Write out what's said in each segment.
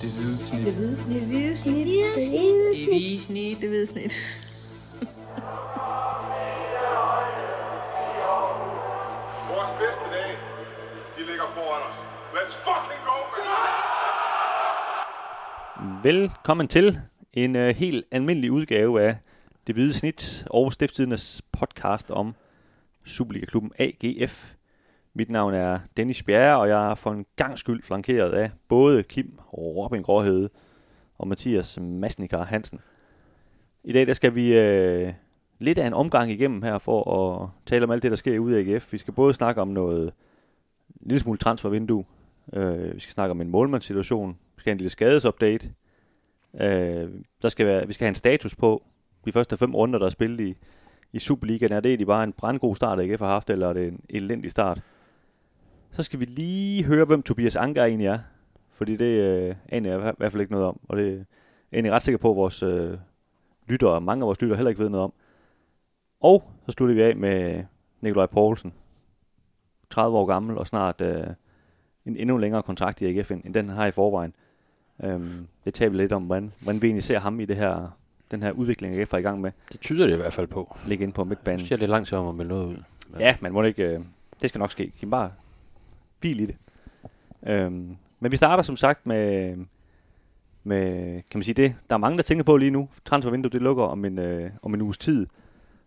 Det hvide snit. Det hvide snit. Det hvide snit. Det hvide Det hvide snit. Det hvide snit. Vores bedste dage, de ligger foran os. Let's fucking go, man! Velkommen til en uh, helt almindelig udgave af Det Hvide Snit og Stiftstidernes podcast om Superliga-klubben AGF. Mit navn er Dennis Bjerre, og jeg er for en gang skyld flankeret af både Kim Robin Gråhede og Mathias Masnikar Hansen. I dag der skal vi øh, lidt af en omgang igennem her for at tale om alt det, der sker ude i AGF. Vi skal både snakke om noget en lille smule transfervindue. Øh, vi skal snakke om en målmandssituation. Vi skal have en lille skadesupdate. Øh, der skal være, vi skal have en status på de første fem runder, der er spillet i, i Superligaen. Er det egentlig bare en brandgod start, AGF har haft, eller er det en elendig start? Så skal vi lige høre, hvem Tobias Anker egentlig er. Fordi det øh, aner jeg i hvert fald ikke noget om. Og det er egentlig ret sikker på, at vores øh, lyttere, mange af vores lyttere heller ikke ved noget om. Og så slutter vi af med Nikolaj Poulsen. 30 år gammel og snart øh, en endnu længere kontrakt i AGF, end den har i forvejen. Øhm, det taler vi lidt om, hvordan, hvordan vi egentlig ser ham i det her, den her udvikling, AGF er i gang med. Det tyder det i hvert fald på. Ligge ind på Det midtbanen. siger lidt lang tid om at melde noget ud. Ja, men må det ikke... Øh, det skal nok ske. Kim bare hvil i det. Øhm, men vi starter som sagt med, med, kan man sige det, der er mange, der tænker på lige nu. Transfervinduet, det lukker om en, øh, om en uges tid.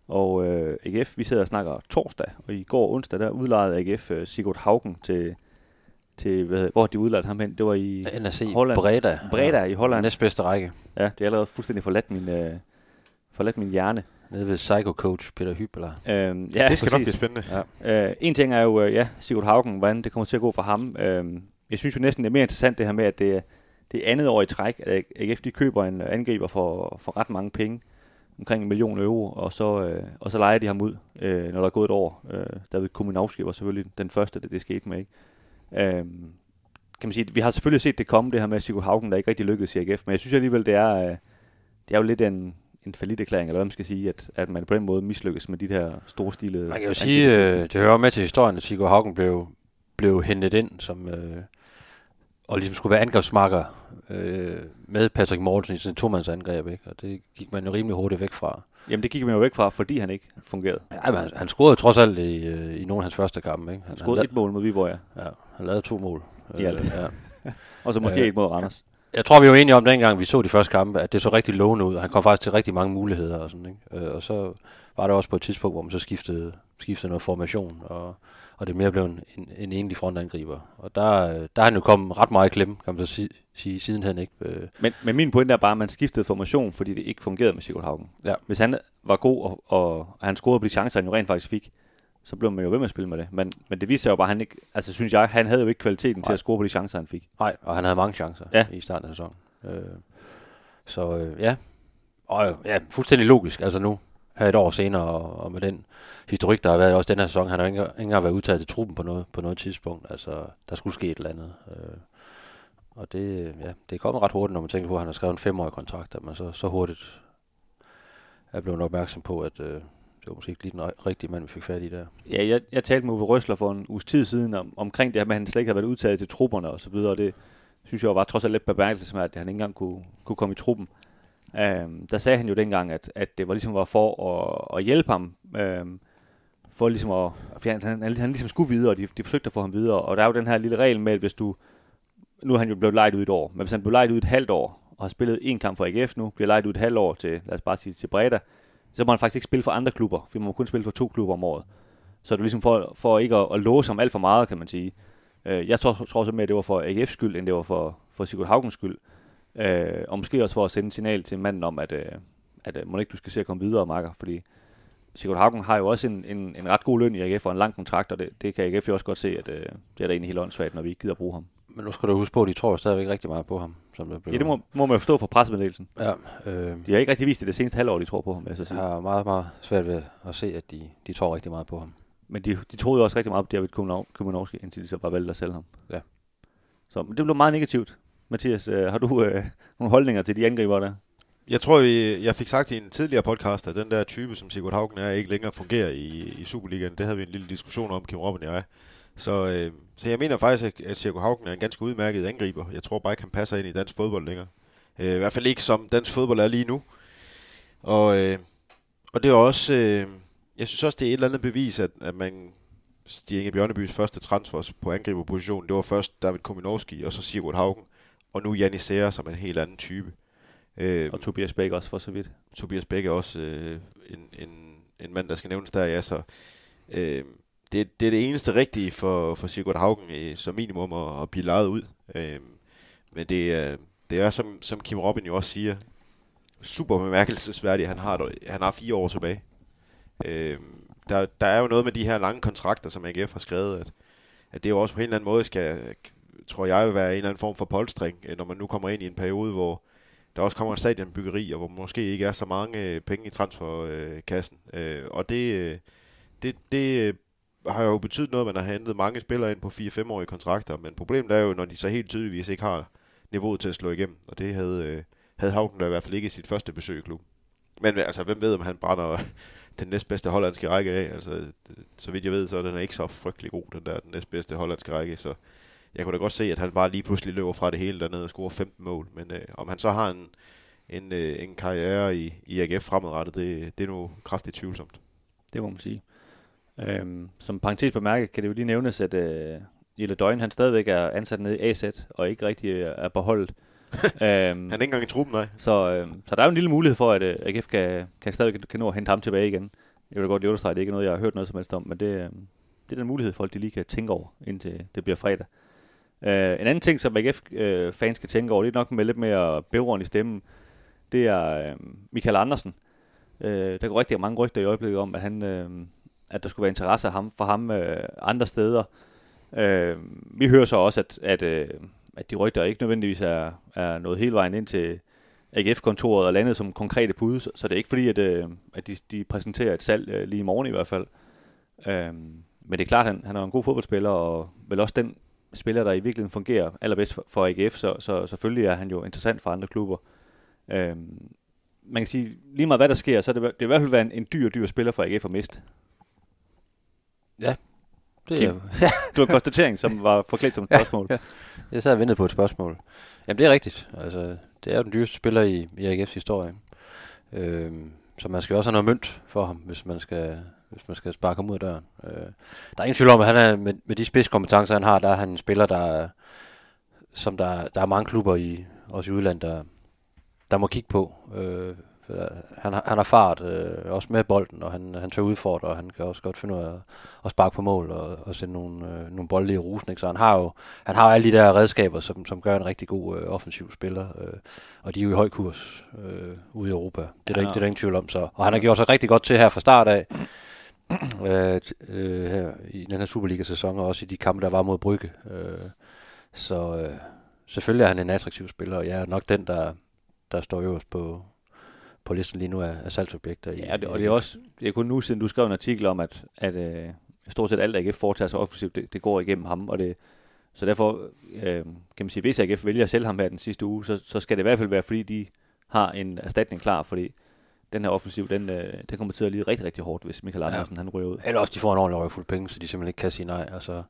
Og øh, AGF, vi sidder og snakker torsdag, og i går onsdag, der udlejede AGF øh, Sigurd Haugen til, til hvad, hvor de udlejet ham hen? Det var i NAC Holland. Breda. Breda i Holland. Næstbedste række. Ja, det er allerede fuldstændig forladt min, øh, forladt min hjerne. Nede ved psycho-coach Peter Hybler. Øhm, ja, det skal nok blive spændende. Ja. Øh, en ting er jo, øh, ja, Sigurd Haugen, hvordan det kommer til at gå for ham. Øh, jeg synes jo næsten, det er mere interessant det her med, at det er, det er andet år i træk, at AGF de køber en angriber for, for ret mange penge, omkring en million euro, og så, øh, og så leger de ham ud, øh, når der er gået et år. Øh, David Kuminowski var selvfølgelig den første, det, det skete med. Ikke? Øh, kan man sige, vi har selvfølgelig set det komme, det her med Sigurd Haugen, der ikke rigtig lykkedes i AGF, men jeg synes alligevel, det er, øh, det er jo lidt en, en falit erklæring, eller hvad man skal sige, at, at man på den måde mislykkes med de her store stilede Man kan jo sige, øh, det hører med til historien, at Sigurd Haugen blev, blev hentet ind som, øh, og ligesom skulle være angrebsmarker øh, med Patrick Mortensen i sådan en tomandsangreb, ikke? og det gik man jo rimelig hurtigt væk fra. Jamen det gik man jo væk fra, fordi han ikke fungerede. Ja, men han, han scorede trods alt i, øh, i nogle af hans første kampe. Ikke? Han scorede et mål mod Viborg, ja. Ja, han lavede to mål. Alt. ja. Og så måske Øh, ikke mod Randers. Jeg tror, vi var enige om dengang, vi så de første kampe, at det så rigtig lovende ud. Han kom faktisk til rigtig mange muligheder og sådan, ikke? Øh, og så var der også på et tidspunkt, hvor man så skiftede, skiftede noget formation, og, og det mere blev en, en, en enlig frontangriber. Og der, der er han jo kommet ret meget i klemme, kan man så sige, sige sidenhen, ikke? Øh, Men, men min pointe er bare, at man skiftede formation, fordi det ikke fungerede med Sigurd Haugen. Ja. Hvis han var god, og, og han scorede på de chancer, han jo rent faktisk fik, så blev man jo ved med at spille med det. Men, men det viste sig jo bare, at han ikke, altså synes jeg, han havde jo ikke kvaliteten til Nej. at score på de chancer, han fik. nej, og han havde mange chancer Ja. i starten af sæsonen. Øh, så øh, ja, og øh, ja, fuldstændig logisk. Altså nu, her et år senere, og, og med den historik, der har været også den her sæson, han har ikke, ikke engang været udtaget til truppen på noget, på noget tidspunkt. Altså, der skulle ske et eller andet. Øh, og det, ja, det er kommet ret hurtigt, når man tænker på, at han har skrevet en femårig kontrakt, at man så, så hurtigt er blevet opmærksom på, at øh, det var måske ikke lige den rigtige mand, vi fik fat i der. Ja, jeg, jeg talte med Uwe Røsler for en uges tid siden om, omkring det her med, at han slet ikke havde været udtaget til trupperne og så videre, og det synes jeg var trods alt lidt bemærkelsesværdigt, at han ikke engang kunne, kunne komme i truppen. Øhm, der sagde han jo dengang, at, at det var ligesom var for at, at hjælpe ham, øhm, for ligesom at, for han, han, han ligesom skulle videre, og de, de forsøgte at få ham videre, og der er jo den her lille regel med, at hvis du, nu er han jo blevet lejet ud et år, men hvis han blev lejet ud et halvt år, og har spillet en kamp for AGF nu, bliver lejet ud et halvt år til, lad os bare sige, til Breda, så må han faktisk ikke spille for andre klubber, for man må kun spille for to klubber om året. Så er ligesom for, for ikke at, at låse ham alt for meget, kan man sige. Øh, jeg tror, tror så mere, at det var for AGF's skyld, end det var for, for Sigurd Haugens skyld. Øh, og måske også for at sende et signal til manden om, at, øh, at øh, må ikke du skal se at komme videre, Marker, fordi Sigurd Haugen har jo også en, en, en ret god løn i AGF og en lang kontrakt, og det, det kan AGF jo også godt se, at øh, det er da egentlig helt åndssvagt, når vi ikke gider bruge ham. Men nu skal du huske på, at de tror stadigvæk rigtig meget på ham. Som det blev. Ja, det må, må man forstå fra pressemeddelelsen. Ja, øh, De har ikke rigtig vist det det seneste halvår, de tror på ham, jeg så jeg har meget, meget svært ved at se, at de, de tror rigtig meget på ham. Men de, de troede jo også rigtig meget på David Kuminowski, indtil de så bare valgte at sælge ham. Ja. Så det blev meget negativt. Mathias, øh, har du øh, nogle holdninger til de angriber der? Jeg tror, vi, jeg fik sagt i en tidligere podcast, at den der type, som Sigurd Haugen er, ikke længere fungerer i, i Superligaen. Det havde vi en lille diskussion om, Kim Robin og jeg. Så, øh, så jeg mener faktisk, at, Sirko Haugen er en ganske udmærket angriber. Jeg tror bare ikke, han passer ind i dansk fodbold længere. Øh, I hvert fald ikke som dansk fodbold er lige nu. Og, øh, og det er også, øh, jeg synes også, det er et eller andet bevis, at, at man, Stig Inge Bjørnebys første transfer på angriberposition, det var først David Kominowski, og så Sigurd Haugen, og nu Janis Serra som en helt anden type. Øh, Og Tobias Bæk også for så vidt. Tobias Bæk er også øh, en, en, en mand, der skal nævnes der, ja, så øh, det, det er det eneste rigtige for, for Sigurd Haugen øh, som minimum at, at blive lejet ud. Øh, men det, øh, det er, som, som Kim Robin jo også siger, super bemærkelsesværdigt, han har, han har fire år tilbage. Øh, der, der er jo noget med de her lange kontrakter, som AGF har skrevet, at, at det jo også på en eller anden måde skal, tror jeg, vil være en eller anden form for polstring, øh, når man nu kommer ind i en periode, hvor der også kommer en stadionbyggeri, og hvor måske ikke er så mange øh, penge i transferkassen. Øh, og det, øh, det, det har jo betydet noget, at man har hentet mange spillere ind på 4-5-årige kontrakter, men problemet er jo, når de så helt tydeligvis ikke har niveauet til at slå igennem, og det havde, øh, havde Haugen da i hvert fald ikke i sit første besøg i klubben. Men øh, altså, hvem ved, om han brænder den næstbedste hollandske række af? Altså, så vidt jeg ved, så er den ikke så frygtelig god, den der den næstbedste hollandske række, så jeg kunne da godt se, at han bare lige pludselig løber fra det hele dernede og scorer 15 mål, men øh, om han så har en, en, øh, en karriere i, i AGF fremadrettet, det, det er nu kraftigt tvivlsomt. Det må man sige. Øhm, som parentes bemærket kan det jo lige nævnes, at øh, Jelle Døgn, han stadigvæk er ansat nede i AZ, og ikke rigtig øh, er på holdet. øhm, Han er ikke engang i truppen, nej. så, øh, så der er jo en lille mulighed for, at øh, AGF kan, kan stadig kan nå at hente ham tilbage igen. Jeg vil godt lige understrege, det er ikke noget, jeg har hørt noget som helst om, men det, øh, det er den mulighed, folk de lige kan tænke over, indtil det bliver fredag. Øh, en anden ting, som AGF-fans øh, fans skal tænke over, det er nok med lidt mere bæveren i stemmen, det er øh, Michael Andersen. Øh, der går rigtig mange rygter i øjeblikket om, at, han, øh, at der skulle være interesse af ham, for ham øh, andre steder. Øh, vi hører så også, at, at, øh, at de rygter ikke nødvendigvis er, er nået hele vejen ind til AGF-kontoret og landet som konkrete bud, så, så det er ikke fordi, at, øh, at de, de præsenterer et salg øh, lige i morgen i hvert fald. Øh, men det er klart, at han, han er en god fodboldspiller, og vel også den spiller, der i virkeligheden fungerer allerbedst for, for AGF, så, så selvfølgelig er han jo interessant for andre klubber. Øh, man kan sige, lige meget hvad der sker, så er det, det vil i hvert fald være en, en dyr, dyr spiller for AGF at miste. Det Kim. er, Du har en konstatering, som var forklædt som et spørgsmål. ja. Jeg sad og ventede på et spørgsmål. Jamen, det er rigtigt. Altså, det er jo den dyreste spiller i, i AGF's historie. Øhm, så man skal også have noget mønt for ham, hvis man skal, hvis man skal sparke ham ud af døren. Øh, der er ingen tvivl om, at han er, med, med de spidskompetencer, han har, der er han en spiller, der, er- som der, der er mange klubber i, også i udlandet, der, der må kigge på. Øh, han, har, han har fart, øh, også med bolden, og han, han tør udfordre, og han kan også godt finde ud af at, at sparke på mål og, og sende nogle, øh, nogle bolde i rusen. Ikke? Så han har jo han har jo alle de der redskaber, som, som gør en rigtig god øh, offensiv spiller, øh, og de er jo i høj kurs øh, ude i Europa. Det er, Ja. der, ikke, det er der ingen tvivl om. Så. Og han har gjort sig rigtig godt til her fra start af, øh, øh, her i den her Superliga-sæson, og også i de kampe, der var mod Brygge. Øh, så øh, selvfølgelig er han en attraktiv spiller, og jeg er nok den, der, der står øverst på, på listen lige nu af, af salgsobjekter. i- Ja, det, og det er også det er kun nu siden, du skrev en artikel om, at, at øh, stort set alt AGF foretager sig offensivt, det, det går igennem ham, og det, så derfor øh, kan man sige, hvis AGF vælger at sælge ham her den sidste uge, så, så skal det i hvert fald være, fordi de har en erstatning klar, fordi den her offensiv, den, øh, den kommer til at lide rigtig, rigtig hårdt, hvis Michael Ja. Andersen han ryger ud. Eller også de får en ordentlig røg fuld penge, så de simpelthen ikke kan sige nej, og så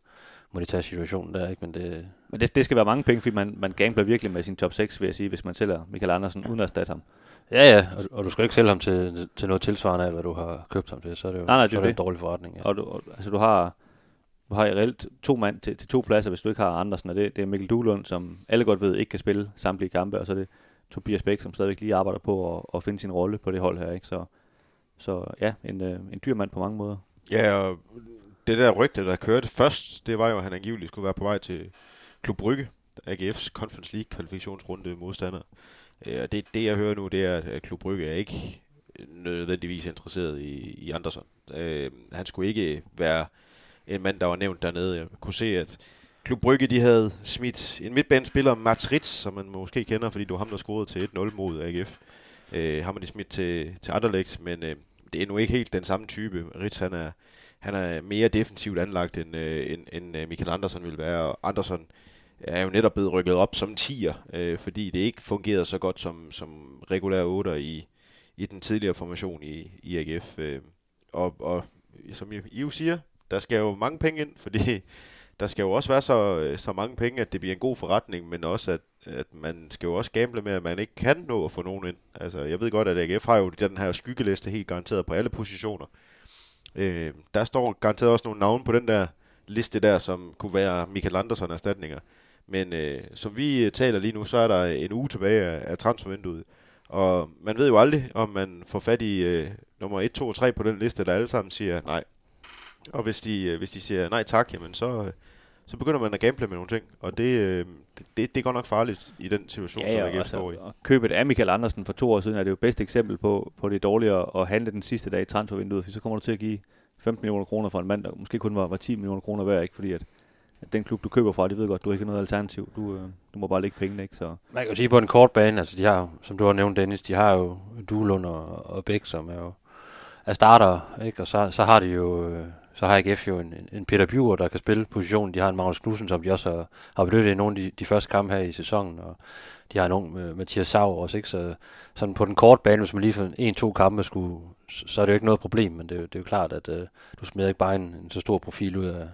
må de tage situationen der, ikke? Men det, Men det, det skal være mange penge, fordi man, man gambler virkelig med sin top 6, vil jeg sige, hvis man sælger Michael Andersen uden at erstatte ham. Ja, ja, og, og du skal ikke sælge ham til, til noget tilsvarende af, hvad du har købt ham til, så er det jo Nej, nej, det så er det en dårlig forretning. Ja. Og du, og, altså, du har, du har reelt to mand til, til to pladser, hvis du ikke har Andersen, og det, det er Mikkel Duhlund, som alle godt ved ikke kan spille samtlige kampe, og så er det Tobias Bæk, som stadigvæk lige arbejder på at, at finde sin rolle på det hold her. Ikke? Så, så ja, en, øh, en dyr mand på mange måder. Ja, og det der rygte, der kørte først, det var jo, at han angiveligt skulle være på vej til Klub Brygge, AGF's Conference League kvalifikationsrunde modstander. Øh, Og det, det, jeg hører nu, det er, at Klub Brygge er ikke nødvendigvis interesseret i, i Andersson. Øh, han skulle ikke være en mand, der var nævnt dernede. Jeg kunne se, at Klub Brygge, de havde smidt en midtbanespiller, Mats Ritz, som man måske kender, fordi det var ham, der scorede til 1-0 mod AGF. Øh, ham har de smidt til, til Anderlecht, men øh, det er nu ikke helt den samme type. Ritz, han er, han er mere defensivt anlagt, end, øh, end, end øh, Michael Andersen vil være. Og Andersen er jo netop blevet rykket op som 10'er, øh, fordi det ikke fungerede så godt som, som regulær 8'er i, i den tidligere formation i, i AGF. Øh, og, og som I I jo siger, der skal jo mange penge ind, fordi der skal jo også være så, øh, så mange penge, at det bliver en god forretning, men også at, at man skal jo også gamble med, at man ikke kan nå at få nogen ind. Altså, jeg ved godt, at AGF har jo den her skyggeliste helt garanteret på alle positioner. Øh, der står garanteret også nogle navne på den der liste der, som kunne være Michael Andersson erstatninger. Men øh, som vi øh, taler lige nu, så er der en uge tilbage af, af transfervinduet. Og man ved jo aldrig, om man får fat i øh, nummer 1, 2 og 3 på den liste, der alle sammen siger nej. Og hvis de, øh, hvis de siger nej tak, jamen så, øh, så begynder man at gamble med nogle ting. Og det, øh, det, det går nok farligt i den situation, Ja, som AGF altså, står i. og købet af Michael Andersen for to år siden er det jo bedste eksempel på, på det dårlige at, at handle den sidste dag i transfervinduet, for så kommer du til at give 15 millioner kroner for en mand, der måske kun var, var 10 millioner kroner værd, ikke? fordi at, at den klub, du køber fra, de ved godt, du ikke har noget alternativ. Du, øh, du må bare lægge pengene, ikke? Så, Man kan jo sige på en kort bane, altså de har, som du har nævnt Dennis, de har jo Duelund og, og Bæk, som er jo er starter, ikke? og så, så har de jo, øh, så har AGF jo en, en Peter Bjur, der kan spille positionen. De har en Magnus Knudsen, som de også har, har benyttet i nogle af de, de første kampe her i sæsonen, og de har en ung øh, Mathias Sauer også, ikke? Så sådan på den korte bane, hvis man lige for en-to kampe skulle, så så er det jo ikke noget problem, men det, det er jo klart, at øh, du smider ikke bare en, en så stor profil ud af,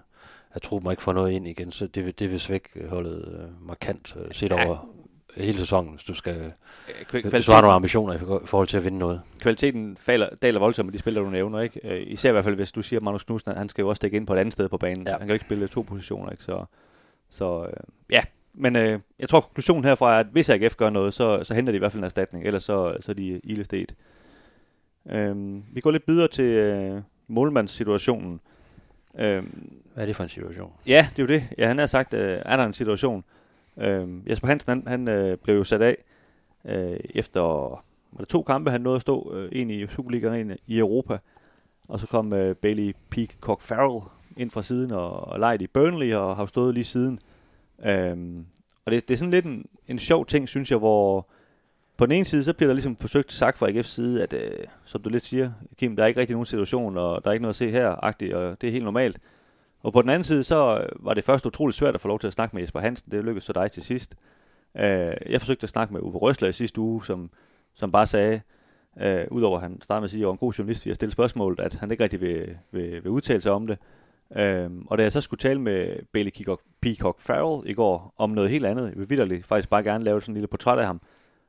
at truppen ikke får noget ind igen, så det, vil- det vil svække holdet uh, markant uh, set Ja. over hele sæsonen, hvis du skal Kval- besvare nogle ambitioner i for- i forhold til at vinde noget. kvaliteten falder, daler voldsomt med de spillere, du nævner. Ikke? Øh, især i hvert fald, hvis du siger, at Magnus Knudsen, han skal jo også dække ind på et andet sted på banen. Ja. Han kan jo ikke spille to positioner. Ikke? Så, så øh, ja, men øh, jeg tror, konklusionen herfra er, at hvis AGF gør noget, så, så henter de i hvert fald en erstatning. Ellers så, så er de ilestet. Øhm, vi går lidt videre til øh, målmandssituationen. Øhm, Hvad er det for en situation? Ja, det er jo det. Ja, han har sagt, øh, er der en situation. Øh, Jesper Hansen, han, han øh, blev jo sat af øh, efter var det to kampe, han nåede at stå. Øh, en i Superligaen en i Europa. Og så kom øh, Bailey Peacock Farrell ind fra siden og, og leget i Burnley og har stået lige siden. Øhm, og det, det er sådan lidt en, en sjov ting, synes jeg, hvor på den ene side, så bliver der ligesom forsøgt sagt fra AGF's side, at øh, som du lidt siger, Kim, der er ikke rigtig nogen situation, og der er ikke noget at se her, agtigt, og det er helt normalt. Og på den anden side, så øh, var det først utroligt svært at få lov til at snakke med Jesper Hansen. Det lykkedes så dig til sidst. Øh, jeg forsøgte at snakke med Uwe Røsler i sidste uge, som, som bare sagde, øh, udover at han startede med at sige, at jeg var en god journalist i at stille spørgsmålet, at han ikke rigtig vil, vil, vil udtale sig om det. Øh, og da jeg så skulle tale med Bailey Peacock, Peacock Farrell i går om noget helt andet, jeg vil vidderligt faktisk bare gerne lave sådan en lille portræt af ham,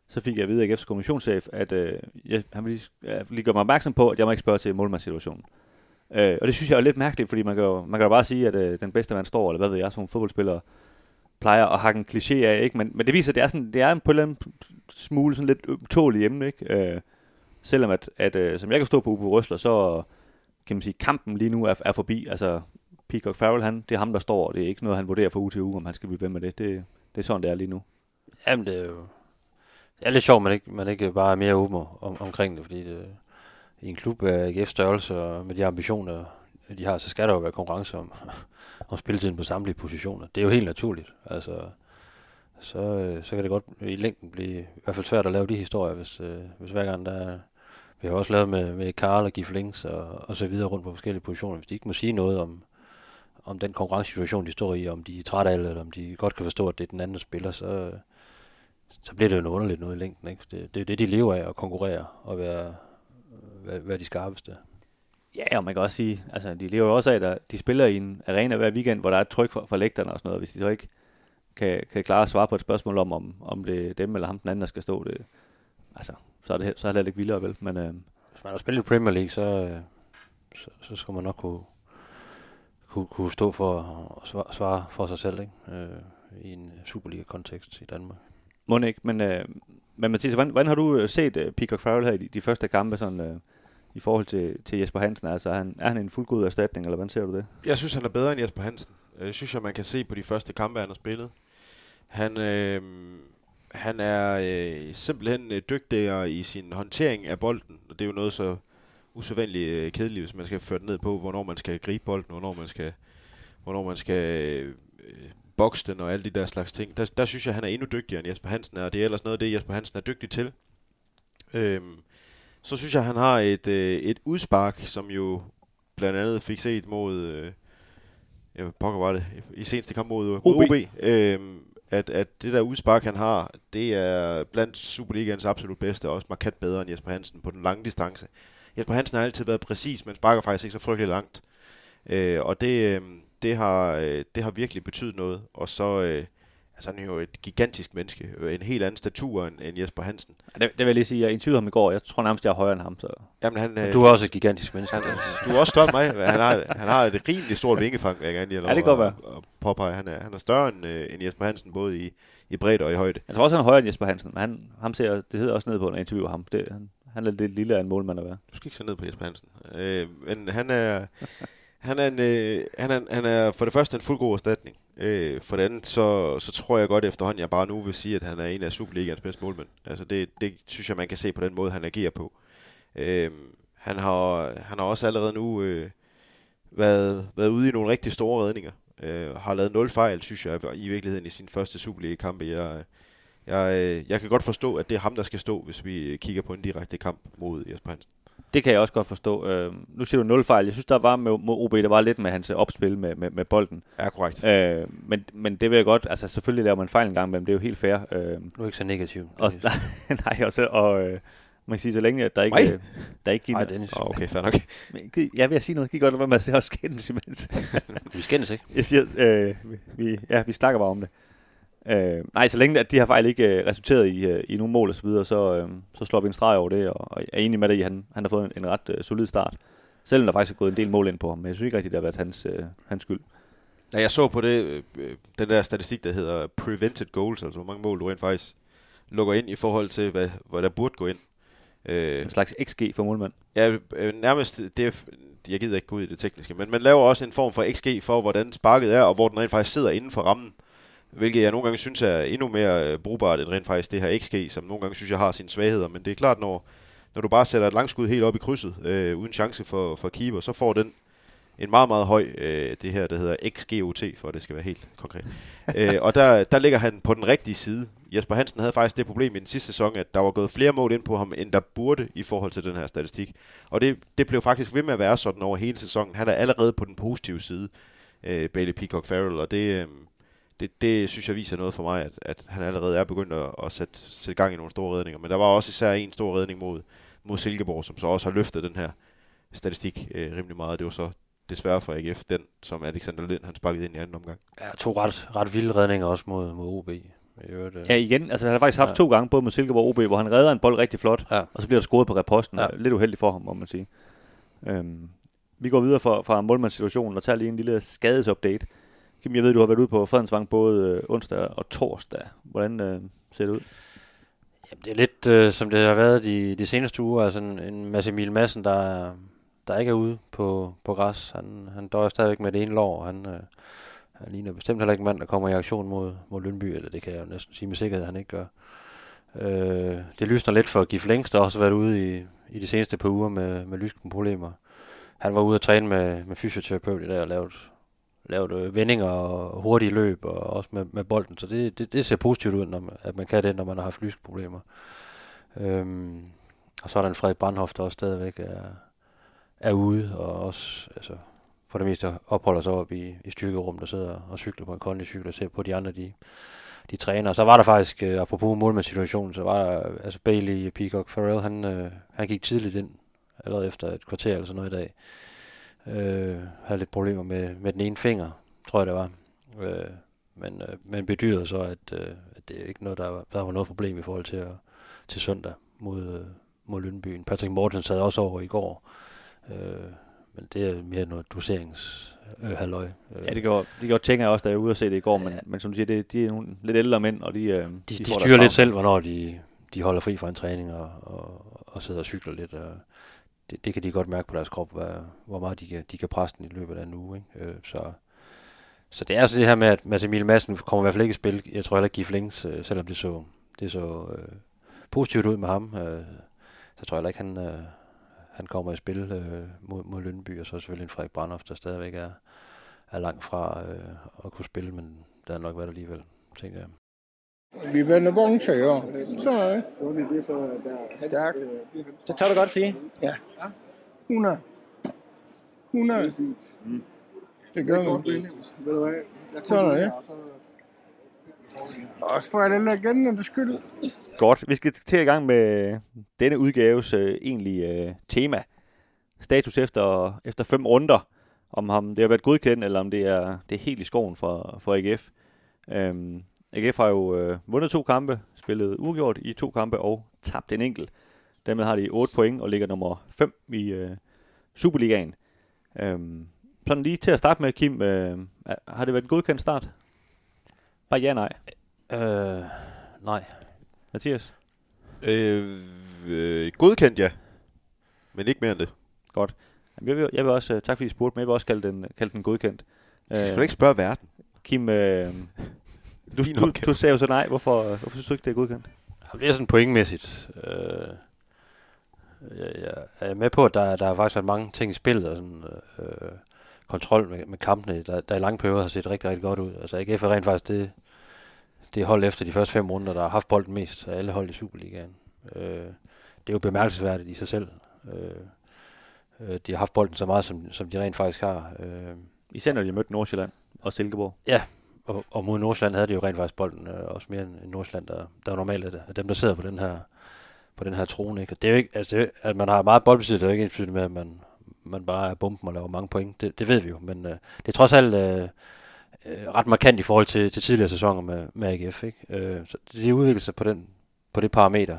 så fik jeg at vide af AGF's kommunikationschef, at øh, jeg, han ville lige, lige gøre mig opmærksom på, at jeg må ikke spørge til målmandssituationen. Øh, og det synes jeg er lidt mærkeligt, fordi man kan jo, man kan jo bare sige, at øh, den bedste mand står, eller hvad ved jeg, som fodboldspiller plejer at hakke en kliché af, ikke? Men, men det viser, at det er, sådan, det er en på en eller anden smule sådan lidt tålig emne, ikke? Øh, selvom at, at øh, som jeg kan stå på Ubu Røsler, så kan man sige, kampen lige nu er, er forbi. Altså, Peacock Farrell, han, det er ham, der står, og det er ikke noget, han vurderer fra uge til uge, om han skal blive ved med det. Det, det er sådan, det er lige nu. Jamen, det er jo... Det er lidt sjovt, at man ikke, man ikke bare er mere åben om, omkring det, fordi det, i en klub af AGF størrelse og med de ambitioner, de har, så skal der jo være konkurrence om, om spilletiden på samtlige positioner. Det er jo helt naturligt. Altså, så, øh, så kan det godt i længden blive i hvert fald svært at lave de historier, hvis, øh, hvis hver gang der er... Vi har også lavet med, med Karl og Gif Links og, og så videre rundt på forskellige positioner. Hvis de ikke må sige noget om, om den konkurrencesituation, de står i, om de er trætte af eller om de godt kan forstå, at det er den anden, der spiller, så, så bliver det jo noget underligt noget i længden. Ikke? Det, det er det, de lever af, at konkurrere og være, være, være de skarpeste. Ja, og man kan også sige, altså de lever jo også af, at de spiller i en arena hver weekend, hvor der er et tryk fra, fra lægterne og sådan noget. Hvis de så ikke kan, kan klare at svare på et spørgsmål om, om, om det er dem eller ham den anden, der skal stå, det, altså, så er det, så er det ikke vildere, vel? Men øh, Hvis man har spillet i Premier League, så, øh, så, så skal man nok kunne, kunne, kunne stå for at svare, svare for sig selv ikke? Øh, i en Superliga-kontekst i Danmark må ikke, men, øh, men Mathias, hvordan, hvordan har du øh, set øh, Peacock Farrell her i de, de første kampe, sådan, øh, i forhold til, til Jesper Hansen? Altså, er han, er han en fuldgod erstatning, eller hvordan ser du det? Jeg synes, han er bedre end Jesper Hansen. Jeg synes, at man kan se på de første kampe, han har spillet. Han, øh, han er øh, simpelthen øh, dygtigere i sin håndtering af bolden, og det er jo noget så usædvanligt øh, kedeligt, hvis man skal føre det ned på, hvornår man skal gribe bolden, hvornår man skal, hvornår man skal øh, bokse den og alle de der slags ting. Der, der synes jeg, han er endnu dygtigere end Jesper Hansen er, og det er ellers noget af det, Jesper Hansen er dygtig til. Øhm, så synes jeg, han har et, øh, et udspark, som jo blandt andet fik set mod... Øh, ja, hvad pokker var det? I seneste kamp mod OB. OB. Øhm, at, at det der udspark, han har, det er blandt Superligans absolut bedste, og også markant bedre end Jesper Hansen på den lange distance. Jesper Hansen har altid været præcis, men sparker faktisk ikke så frygtelig langt. Øh, og det, øh, det har, øh, det har virkelig betydet noget. Og så, øh, altså han er jo et gigantisk menneske, en helt anden statur end, end Jesper Hansen. Ja, det, det, vil jeg lige sige. Jeg interviewede ham i går. Jeg tror nærmest, jeg er højere end ham. Så. Jamen, han, øh, Du er også et gigantisk menneske. han, du er også større end mig. Han har, han har et rimelig stort vingefang, jeg gerne lige have Ja, det kan at, at påpege. Han er, han er større end, øh, end Jesper Hansen, både i, i bredde og i højde. Jeg tror også, han er højere end Jesper Hansen. Men han, ham ser, det hedder også ned på, når jeg interviewer ham. Det, han, han er lidt lille af en målmand at være. Du skal ikke se ned på Jesper Hansen. Øh, men han er, han, er en, øh, han, er, han er for det første en fuldgod erstatning. Øh, for det andet, så, så tror jeg godt efterhånden, jeg bare nu vil sige, at han er en af Superligaens bedste målmænd. Altså det, det synes jeg, man kan se på den måde, han agerer på. Øh, han, har, han har også allerede nu øh, været, været ude i nogle rigtig store redninger. Øh, har lavet nul fejl, synes jeg, i virkeligheden i sin første Superliga-kamp. Jeg, jeg, øh, jeg kan godt forstå, at det er ham, der skal stå, hvis vi kigger på en direkte kamp mod Jesper Hansen. Det kan jeg også godt forstå. Øh, nu siger du nul fejl. Jeg synes, der var med, mod OB, der var lidt med hans øh, opspil med, med, med bolden. Ja, korrekt. Øh, men, men det vil jeg godt, altså selvfølgelig laver man fejl en gang, men det er jo helt fair. Øh, Nu er ikke så negativ. og, nej, og, så, og øh, man kan sige, så længe at der ikke, Mig? øh, der ikke Nej, giver... Dennis. Oh, okay, fair nok. Men Jeg vil sige noget, giv godt lade være med at se os skændes imens. Vi skændes ikke. Jeg siger, øh, vi, ja, vi snakker bare om det. Øh, nej, så længe at de her fejl ikke øh, resulteret i, øh, i nogle mål og så videre, så, øh, så slår vi en streg over det, og, og jeg er enig med dig at han, han har fået en, en ret øh, solid start. Selvom der faktisk er gået en del mål ind på ham, men jeg synes ikke rigtigt, det har været hans, øh, hans skyld. Ja, jeg så på det, øh, den der statistik, der hedder prevented goals, altså hvor mange mål du rent faktisk lukker ind i forhold til, hvad, hvad der burde gå ind. Øh, En slags XG for målmand. ja, øh, nærmest, det jeg gider ikke gå ud i det tekniske, men man laver også en form for XG for, hvordan sparket er, og hvor den rent faktisk sidder inden for rammen. Hvilket jeg nogle gange synes er endnu mere øh, brugbart end rent faktisk det her XG, som nogle gange synes jeg har sine svagheder. Men det er klart, når, når du bare sætter et langskud helt op i krydset, øh, uden chance for, for keeper, så får den en meget, meget høj, øh, det her, der hedder XGOT, for at det skal være helt konkret. øh, og der, der ligger han på den rigtige side. Jesper Hansen havde faktisk det problem i den sidste sæson, at der var gået flere mål ind på ham, end der burde i forhold til den her statistik. Og det, det blev faktisk ved med at være sådan over hele sæsonen. Han er allerede på den positive side, øh, Bailey Peacock Farrell, og det, øh, det, det synes jeg viser noget for mig, at, at han allerede er begyndt at, at sætte, sætte gang i nogle store redninger. Men der var også især en stor redning mod, mod Silkeborg, som så også har løftet den her statistik øh, rimelig meget. Det var så desværre for AGF, den som Alexander Lind han sparkede ind i anden omgang. Ja, to ret, ret vilde redninger også mod, mod OB. Øvrigt, øh. Ja, igen. Altså, han har faktisk haft Ja. to gange, både mod Silkeborg og OB, hvor han redder en bold rigtig flot, Ja. og så bliver der scoret på reposten. Ja. Lidt uheldigt for ham, må man sige. Øhm, vi går videre fra, fra målmandssituationen og tager lige en lille skadesupdate. Kim, jeg ved, du har været ude på Fredensvang både øh, onsdag og torsdag. Hvordan øh, ser det ud? Jamen, det er lidt, øh, som det har været de, de seneste uger. Altså en, en masse Emil Madsen, der, der ikke er ude på, på græs. Han, han døjer stadigvæk med det ene lår. Han, øh, han ligner bestemt heller ikke en mand, der kommer i aktion mod, mod Lønby, eller det kan jeg jo næsten sige med sikkerhed, at han ikke gør. Øh, det lysner lidt for Gif Længst, der også har været ude i, i de seneste par uger med, med lyskenproblemer. Han var ude at træne med, med fysioterapeut i dag og lavet, lavet øh, vendinger og hurtige løb, og også med, med bolden. Så det, det, det ser positivt ud, når man, at man kan det, når man har haft lysproblemer. Øhm, og så er der en Frederik Brandhoff, der også stadigvæk er, er ude, og også altså, for det meste opholder sig op i, i styrkerum, der sidder og cykler på en kondicykel og ser på de andre, de, de træner. Og så var der faktisk, øh, apropos målmandssituationen, så var der, altså Bailey Peacock Farrell, han, øh, han gik tidligt ind, allerede efter et kvarter eller sådan noget i dag. Øh, havde lidt problemer med, med den ene finger, tror jeg det var. Øh, men, øh, men bedyrede så, at, øh, at det er ikke noget, der, var- der var noget problem i forhold til, at, til søndag mod, øh, mod Lønbyen. Patrick Morten sad også over i går. Øh, men det er mere noget doserings øh, halløj. Øh, Ja, det gjorde, det gjorde tænker jeg også, da jeg var ude og se det i går, men, Ja. men som du siger, det, de er nogle lidt ældre mænd, og de, øh, de, de, de styrer lidt selv, hvornår de, de holder fri fra en træning og, og, og sidder og cykler lidt. Og det, det kan de godt mærke på deres krop, hvad, hvor meget de kan, de kan presse den i løbet af en uge. Ikke? Øh, så, så det er altså det her med, at Mads Emil Madsen kommer i hvert fald ikke i spil. Jeg tror heller ikke, Gif Lings, øh, selvom det så, det så øh, positivt ud med ham, øh, så tror jeg heller ikke, han, øh, han kommer i spil øh, mod, mod Lønby, og så selvfølgelig en Frederik Brandhoff, der stadigvæk er, er langt fra øh, at kunne spille, men der er nok været alligevel, tænker jeg. Vi vender vogn til, ja. Så er det. Stærk. Det tør du godt sige. 100. 100. Det gør vi. Sådan er det. Også for alle legendernes skyld. Godt, vi skal til i gang med denne udgaves øh, egentlige øh, tema. Status efter, efter fem runder. om ham det har været godkendt, eller om det er, det er helt i skoven for, for AGF. Øhm, AGF har jo øh, vundet to kampe, spillet ugjort i to kampe og tabt en enkelt. Dermed har de 8 point og ligger nummer 5 i øh, Superligaen. Øhm, sådan lige til at starte med, Kim, øh, har det været en godkendt start? Bare ja, nej. Øh, nej. Mathias? Øh, øh, godkendt, ja. Men ikke mere end det. Godt. Jamen, jeg, vil, jeg vil også, uh, tak fordi I spurgte, men jeg vil også kalde den, kalde den godkendt. Skal du ikke spørge verden? Kim, øh, du, Din du, opgave. du sagde jo så nej. Hvorfor, hvorfor synes du ikke, det er godkendt? Det er sådan pointmæssigt. Øh, jeg, jeg er med på, at der, der har faktisk været mange ting i spillet, og sådan, øh, kontrol med, med kampene, der, der i lange perioder har set rigtig, rigtig godt ud. Altså AGF er rent faktisk det, det hold efter de første fem runder, der har haft bolden mest af alle hold i Superligaen. Øh, det er jo bemærkelsesværdigt i sig selv. Øh, øh, de har haft bolden så meget, som, som de rent faktisk har. Øh, Især når de mødte Nordsjælland og Silkeborg og, og mod Nordsjælland havde de jo rent faktisk bolden, øh, også mere end Nordsjælland, der, der er normalt af dem, der sidder på den her, på den her trone. Ikke? Og det er jo ikke, altså, det at man har meget boldbesiddelse, er jo ikke ensbetydende med, at man, man bare er bomben og laver mange point. Det, det ved vi jo, men øh, det er trods alt øh, øh ret markant i forhold til, til tidligere sæsoner med, med AGF. Ikke? Øh, så det udvikler sig på, den, på det parameter.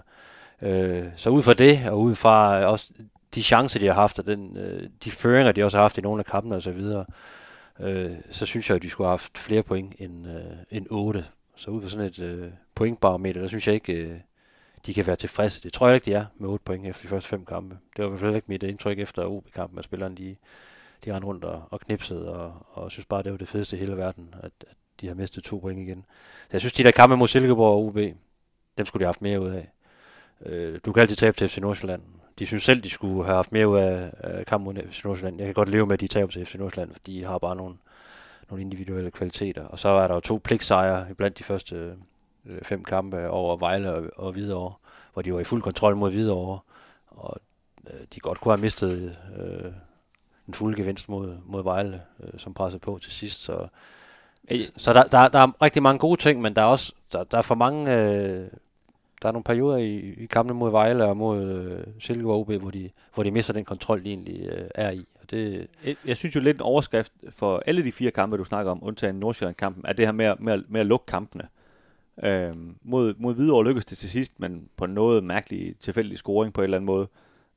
Øh, så ud fra det, og ud fra øh, også de chancer, de har haft, og den, øh, de føringer, de også har haft i nogle af kampene og så videre, øh, så synes jeg, at de skulle have haft flere point end, øh, end 8. Så ud fra sådan et øh, pointbarometer, der synes jeg ikke, øh, de kan være tilfredse. Det tror jeg ikke, de er med 8 point efter de første fem kampe. Det var i hvert fald ikke mit indtryk efter OB-kampen, at spillerne de, de rendte rundt og, og knipsede, og, og synes bare, det var det fedeste i hele verden, at, at de har mistet to point igen. Så jeg synes, de der kampe mod Silkeborg og OB, dem skulle de have haft mere ud af. Øh, du kan altid tabe til FC Nordsjælland. De synes selv, de skulle have haft mere ud af, af kampen mod FC Nordsjælland. Jeg kan godt leve med, at de taber til FC Nordsjælland, for de har bare nogle, nogle individuelle kvaliteter. Og så er der jo to pligtsejre blandt de første øh, fem kampe over Vejle og, og Hvidovre, hvor de var i fuld kontrol mod Hvidovre, og øh, de godt kunne have mistet øh, den fulde gevinst mod, mod Vejle, øh, som pressede på til sidst. Så, så der, der, der er rigtig mange gode ting, men der er også der, der er for mange... Øh, der er nogle perioder i, i kampen mod Vejle og mod øh, Silkeborg OB, hvor de, hvor de mister den kontrol, de egentlig øh, er i. Og det, Jeg, jeg synes jo lidt en overskrift for alle de fire kampe, du snakker om, undtagen Nordsjælland-kampen, er det her med, at- med, at- med at lukke kampene. Øhm, mod, mod Hvidovre lykkes det til sidst, men på noget mærkelig tilfældig scoring på en eller anden måde.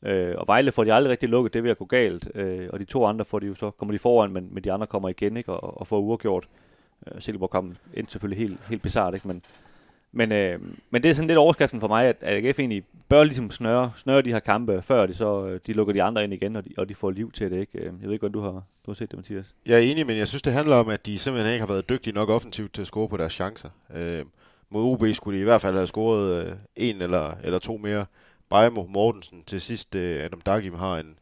Øh, og Vejle får de aldrig rigtig lukket, det vil ved at gå galt. Øh, og de to andre får de jo så, kommer de foran, men, men de andre kommer igen ikke, og, og får uafgjort. Øh, Silkeborg-kampen ind selvfølgelig helt, helt bizart, ikke? Men, men, øh, men det er sådan lidt overskriften for mig, at, at AGF egentlig bør ligesom snøre, snøre de her kampe, før de så øh, de lukker de andre ind igen, og de, og de får liv til det. Ikke? Øh, jeg ved ikke, hvordan du har, du har set det, Mathias. Jeg er enig, men jeg synes, det handler om, at de simpelthen ikke har været dygtige nok offensivt til at score på deres chancer. Øh, mod OB skulle de i hvert fald have scoret øh, en eller, eller to mere. Bajmo Mortensen til sidst, øh, Adam Dagim har en,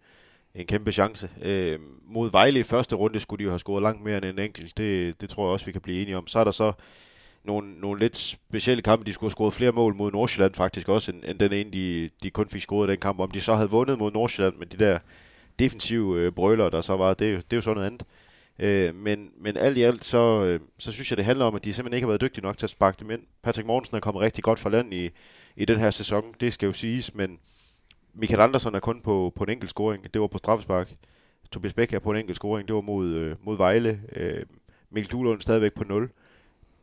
en kæmpe chance. Øh, mod Vejle i første runde skulle de jo have scoret langt mere end en enkelt. Det, det tror jeg også, vi kan blive enige om. Så er der så nogle, nogle lidt specielle kampe. De skulle have scoret flere mål mod Nordsjælland faktisk også, end, end den ene, de, de kun fik scoret i den kamp. Om de så havde vundet mod Nordsjælland med de der defensive øh, brøler, der så var, det, er det er jo sådan noget andet. Øh, men, men alt i alt, så, øh, så synes jeg, det handler om, at de simpelthen ikke har været dygtige nok til at sparke dem ind. Patrick Mortensen er kommet rigtig godt fra land i, i den her sæson, det skal jo siges, men Michael Andersen er kun på, på en enkelt scoring, det var på straffespark. Tobias Bæk er på en enkelt scoring, det var mod, øh, mod Vejle. Øh, Mikkel Duhlund stadigvæk på 0.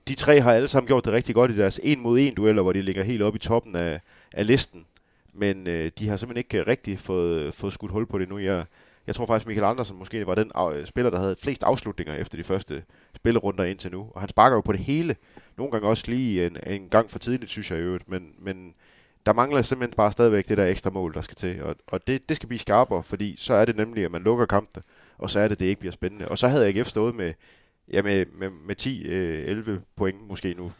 De tre har alle sammen gjort det rigtig godt i deres en mod en dueller, hvor de ligger helt oppe i toppen af, af listen. Men øh, de har simpelthen ikke øh, rigtig fået, øh, fået skudt hul på det nu. Jeg, jeg tror faktisk, Michael Andersen måske var den af, spiller, der havde flest afslutninger efter de første spillerunder indtil nu. Og han sparker jo på det hele. Nogle gange også lige en, en gang for tidligt, synes jeg i øvrigt. Men, men der mangler simpelthen bare stadigvæk det der ekstra mål, der skal til. Og, og det, det skal blive skarpere, fordi så er det nemlig, at man lukker kampen, og så er det, det ikke bliver spændende. Og så havde AGF stået med, ja, med, med, med 10-11 øh, point måske nu.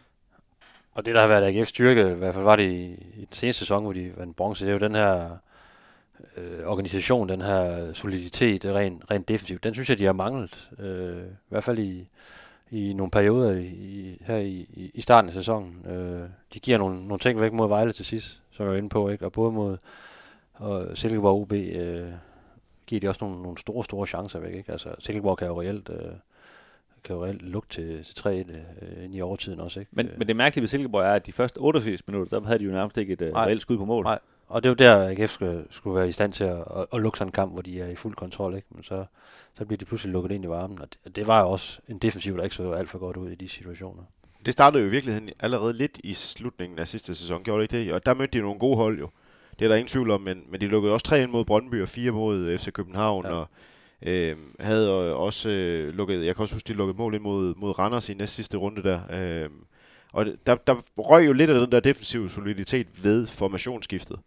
Og det, der har været AGF's styrke, i hvert fald var det i, i den seneste sæson, hvor de vandt bronze, det er jo den her øh, organisation, den her soliditet, rent, ren defensivt. Den synes jeg, de har manglet. Øh, I hvert fald i, i nogle perioder i, her i, i- i starten af sæsonen. Øh, de giver nogle, nogle ting væk mod Vejle til sidst, som jeg var inde på, ikke? og både mod og Silkeborg og OB øh, giver de også nogle, nogle store, store chancer væk. Ikke? Altså, Silkeborg kan jo reelt, øh, kan jo reelt lukke til, til 3 øh, ind i overtiden også. Ikke? Men, Øh, men det mærkelige ved Silkeborg er, at de første 88 minutter, der havde de jo nærmest ikke et Nej. reelt skud på mål. Nej. og det er jo der, AGF skulle, skulle være i stand til at, at, at lukke sådan en kamp, hvor de er i fuld kontrol, ikke? Men så, så bliver de pludselig lukket ind i varmen, og det, det var jo også en defensiv, der ikke så alt for godt ud i de situationer. Det startede jo i virkeligheden allerede lidt i slutningen af sidste sæson, gjorde det ikke det? Og der mødte de nogle gode hold jo. Det er der ingen tvivl om, men, men de lukkede også tre ind mod Brøndby og fire mod FC København, ja. og Øhm, øh, havde også øh, lukket, jeg kan også huske, de lukkede mål ind mod, mod Randers i næste sidste runde der. Øh, og der, der røg jo lidt af den der defensive soliditet ved formationsskiftet.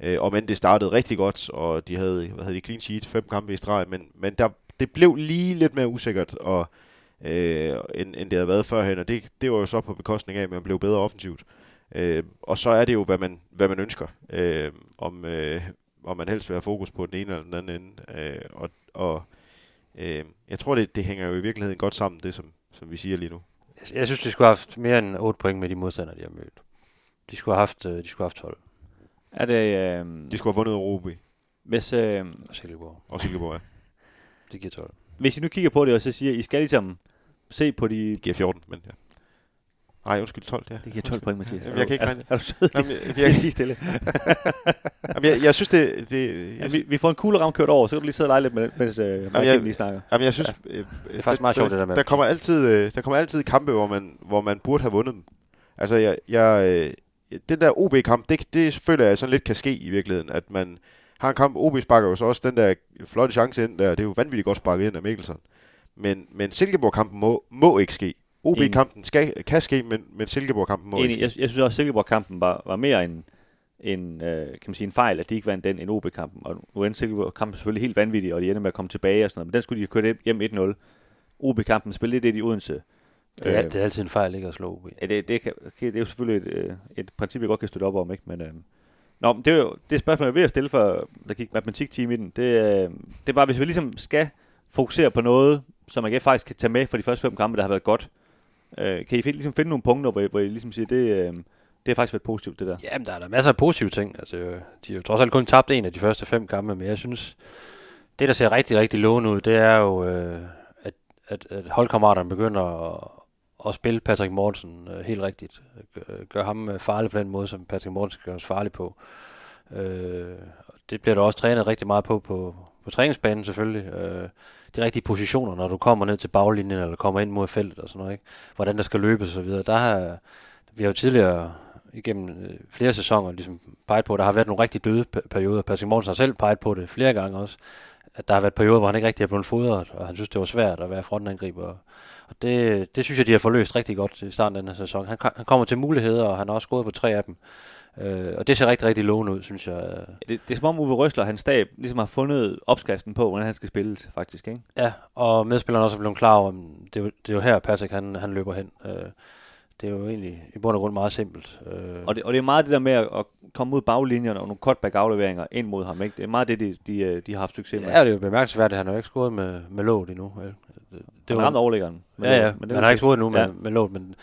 Øh, og men det startede rigtig godt, og de havde, hvad havde de, clean sheet, fem kampe i streg, men, men der, det blev lige lidt mere usikkert, og, øh, end, end det havde været førhen, og det, det var jo så på bekostning af, at man blev bedre offensivt. Øh, og så er det jo, hvad man, hvad man ønsker. Øh, om, øh, om man helst vil have fokus på den ene eller den anden ende. Øh, og og øh, jeg tror, det, det hænger jo i virkeligheden godt sammen, det som, som vi siger lige nu. Jeg, jeg synes, de skulle have haft mere end 8 point med de modstandere, de har mødt. De skulle have haft, øh, de skulle have haft 12. Er det... Øh, De skulle have vundet Europa hvis, øh, Og Silkeborg. og Silkeborg, ja. Det giver 12. hvis I nu kigger på det, og så siger, I skal ligesom se på de... Det giver 14, men ja. Nej, undskyld, 12, ja. Det giver 12 point, Mathias. Jamen, jeg kan ikke regne- er, er du sød? Jamen, jeg, Jeg jeg, stille. jamen, jeg, jeg synes, det... det jeg, vi, vi får en kugleram kørt over, så kan du lige sidde og lege lidt med, mens øh, jeg- Mark lige snakker. Jamen, jeg synes... Ja. Øh, Det er faktisk meget sjovt, det der med. Der kommer altid, øh, der kommer altid kampe, hvor man, hvor man burde have vundet dem. Altså, jeg, jeg, øh, den der OB-kamp, det, det føler jeg sådan lidt kan ske i virkeligheden, at man har en kamp, OB sparker jo så også den der flotte chance ind der, det er jo vanvittigt godt sparket ind af Mikkelsen. Men, men Silkeborg-kampen må, må ikke ske. OB-kampen skal, kan ske, men, men Silkeborg-kampen må Enig, ikke jeg, jeg synes også, at Silkeborg-kampen var, var mere en, en, øh, kan man sige, en fejl, at de ikke vandt den end OB-kampen. Og nu endte Silkeborg-kampen selvfølgelig helt vanvittig, og de ender med at komme tilbage og sådan noget. Men den skulle de have kørt hjem 1-0. OB-kampen spillede lidt i Odense. Det er, Øh, det er altid en fejl, ikke at slå OB. Ja, det, det, kan, det er jo selvfølgelig et, øh, et princip, jeg godt kan støtte op om, ikke? Men, øh, nå, men det er jo det spørgsmål, jeg er ved at stille, for der gik matematikteam i den. Det, øh, det var, hvis vi ligesom skal fokusere på noget, som man faktisk kan tage med for de første fem kampe, der har været godt. Øh, Øh, kan I find, ligesom finde nogle punkter, hvor I, hvor I ligesom siger, det, øh, det har faktisk været positivt, det der? Jamen, der er der masser af positive ting. Altså, øh, de har jo trods alt kun tabt en af de første fem kampe, men jeg synes, det der ser rigtig, rigtig lovende ud, det er jo, øh, at, at, at holdkammeraterne begynder at, at spille Patrick Mortensen øh, helt rigtigt. Gør, gør ham øh, farlig på den måde, som Patrick Mortensen gør os farlig på. Øh, og det bliver der også trænet rigtig meget på på, på træningsbanen selvfølgelig. Øh, de rigtige positioner, når du kommer ned til baglinjen, eller kommer ind mod feltet og sådan noget. Ikke? Hvordan der skal løbes og så videre. Der har, vi har jo tidligere igennem øh, flere sæsoner ligesom peget på, at der har været nogle rigtig døde perioder. Patrick Mortensen har selv peget på det flere gange også, at der har været perioder, hvor han ikke rigtig er blevet fodret, og han synes, det var svært at være frontangriber. Og det, det synes jeg, de har forløst rigtig godt i starten af den her sæson. Han, han kommer til muligheder, og han har også gået på tre af dem. Øh, og det ser rigtig, rigtig lovende ud, synes jeg. Det, det er som om Uwe Røsler og hans stab ligesom har fundet opskriften på, hvordan han skal spille, faktisk, ikke? Ja, og medspillerne også er blevet klar over, at det, er jo- det er jo her, Patrick han, han løber hen. Øh, det er jo egentlig i bund og grund meget simpelt. Øh, Og det, og det er meget det der med at, at komme ud baglinjerne og nogle cutback-afleveringer ind mod ham, ikke? Det er meget det, de, de, øh, de har haft succes med. ja, det er jo bemærkelsesværdigt, han har ikke scoret med, med låget endnu. Vel? Det, det var ramt overlæggeren. Men ja, ja, men han har ikke scoret endnu med, Ja. ja. med låget, men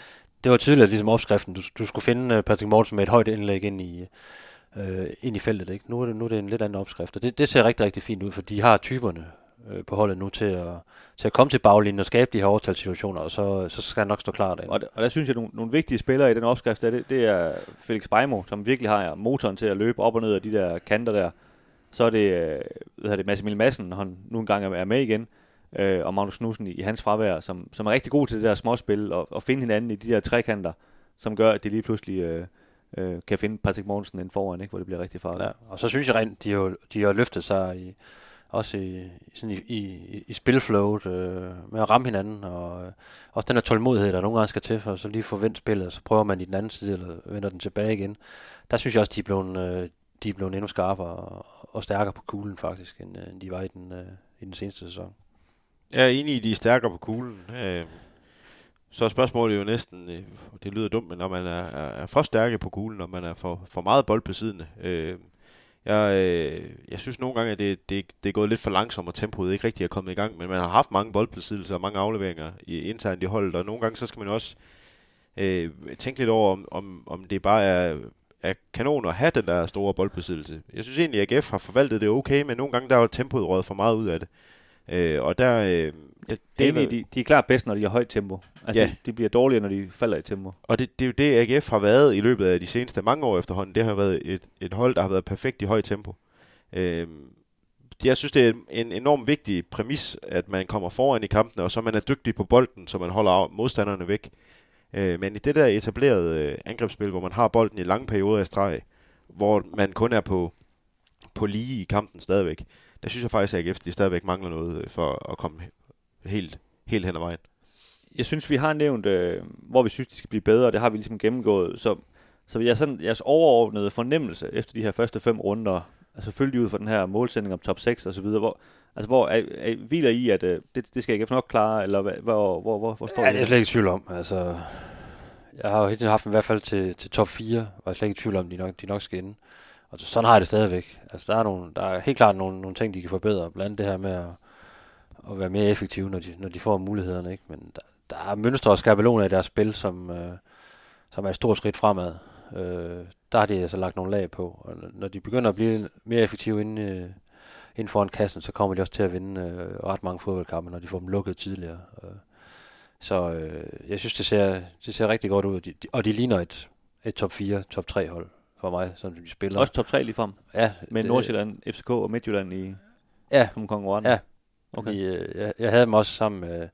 det var tydeligt ligesom opskriften. Du, du skulle finde øh, Patrick Mortensen med et højt indlæg ind i, øh, ind i feltet. Ikke? Nu, er det, nu er det en lidt anden opskrift, og det, det ser rigtig, rigtig fint ud, for de har typerne øh, på holdet nu til at, til at komme til baglinjen og skabe de her overtalssituationer, og så, så skal han nok stå klar derinde. Og, der- og der synes jeg, at nogle, nogle vigtige spillere i den opskrift, der, det, det er Felix Beimo, som virkelig har motoren til at løbe op og ned af de der kanter der. Så er det, øh, hvad hedder det Massimil Madsen, når han nu engang er med igen, øh, og Magnus Knudsen i, i hans fravær, som, som er rigtig god til det der småspil, og, og finde hinanden i de der trekanter, som gør, at de lige pludselig øh, øh, kan finde Patrick Morgensen ind foran, ikke, hvor det bliver rigtig farligt. Ja, og så synes jeg rent, de har, de har løftet sig i, også i, sådan i, i, i spilflowet øh, med at ramme hinanden, og øh, også den her tålmodighed, der nogle gange skal til, for så lige få vendt spillet, og så prøver man i den anden side, eller vender den tilbage igen. Der synes jeg også, de er blevet, øh, de er blevet endnu skarpere og, og stærkere på kuglen faktisk, end, øh, end de var i den, øh, i den seneste sæson. Jeg er enig i, at de er stærkere på kuglen. Øh, så er spørgsmålet jo næsten, øh, det lyder dumt, men når man er, er, for stærke på kuglen, når man er for, for meget boldbesiddende. Øh, jeg, øh, jeg synes nogle gange, at det, det, det er gået lidt for langsomt, og tempoet ikke rigtig er kommet i gang, men man har haft mange boldbesiddelser og mange afleveringer i, internt i holdet, og nogle gange så skal man også øh, tænke lidt over, om, om, om det bare er, er kanon at have den der store boldbesiddelse. Jeg synes egentlig, at AGF har forvaltet det okay, men nogle gange der er tempoet røget for meget ud af det. Øh, og der... Øh, det, Det er, det, de, de er klart bedst, når de har højt tempo. Altså, Ja. de, de bliver dårligere, når de falder i tempo. Og det, det er jo det, AGF har været i løbet af de seneste mange år efterhånden. Det har været et, et hold, der har været perfekt i højt tempo. Øhm, jeg synes, det er en enormt vigtig præmis, at man kommer foran i kampene, og så man er dygtig på bolden, så man holder modstanderne væk. Øh, men i det der etablerede øh, angrebsspil, hvor man har bolden i lange perioder af streg, hvor man kun er på, på lige i kampen stadigvæk, der synes jeg faktisk, at AGF de stadigvæk mangler noget øh, for at komme he- helt, helt hen ad vejen. Jeg synes, vi har nævnt, øh, hvor vi synes, de skal blive bedre. Det har vi ligesom gennemgået. Så, så jeg sådan, jeres overordnede fornemmelse efter de her første fem runder, altså selvfølgelig ud fra den her målsætning om top 6 og så videre, hvor, altså hvor er, er, hviler I, at øh, det, det skal AGF nok klare, eller hvad, hvor, hvor, hvor, hvor står Ja, I? det er jeg slet ikke i tvivl om. Altså, jeg har jo helt haft dem i hvert fald til, til top 4, og jeg er slet ikke i tvivl om, at de nok, de nok skal inde. Og sådan har jeg det stadigvæk. Altså, der er, nogle, der er helt klart nogle, nogle ting, de kan forbedre. Blandt andet det her med at, at være mere effektive, når de, når de får mulighederne. Ikke? Men der, der er mønstre og skabeloner i deres spil, som, øh, som er et stort skridt fremad. Øh, der har de altså lagt nogle lag på. Og når de begynder at blive mere effektive inde, øh, inden foran kassen, så kommer de også til at vinde øh, ret mange fodboldkampe, når de får dem lukket tidligere. Øh, så øh, jeg synes, det ser, det ser rigtig godt ud. De, de, og de ligner et, et top 4, top 3 hold for mig, som de spiller. Også top 3 lige frem, ja, med det- Nordsjælland, FCK og Midtjylland i Ja, som konkurrent. Ja. Okay. Okay. Jeg, jeg, jeg havde dem også sammen med...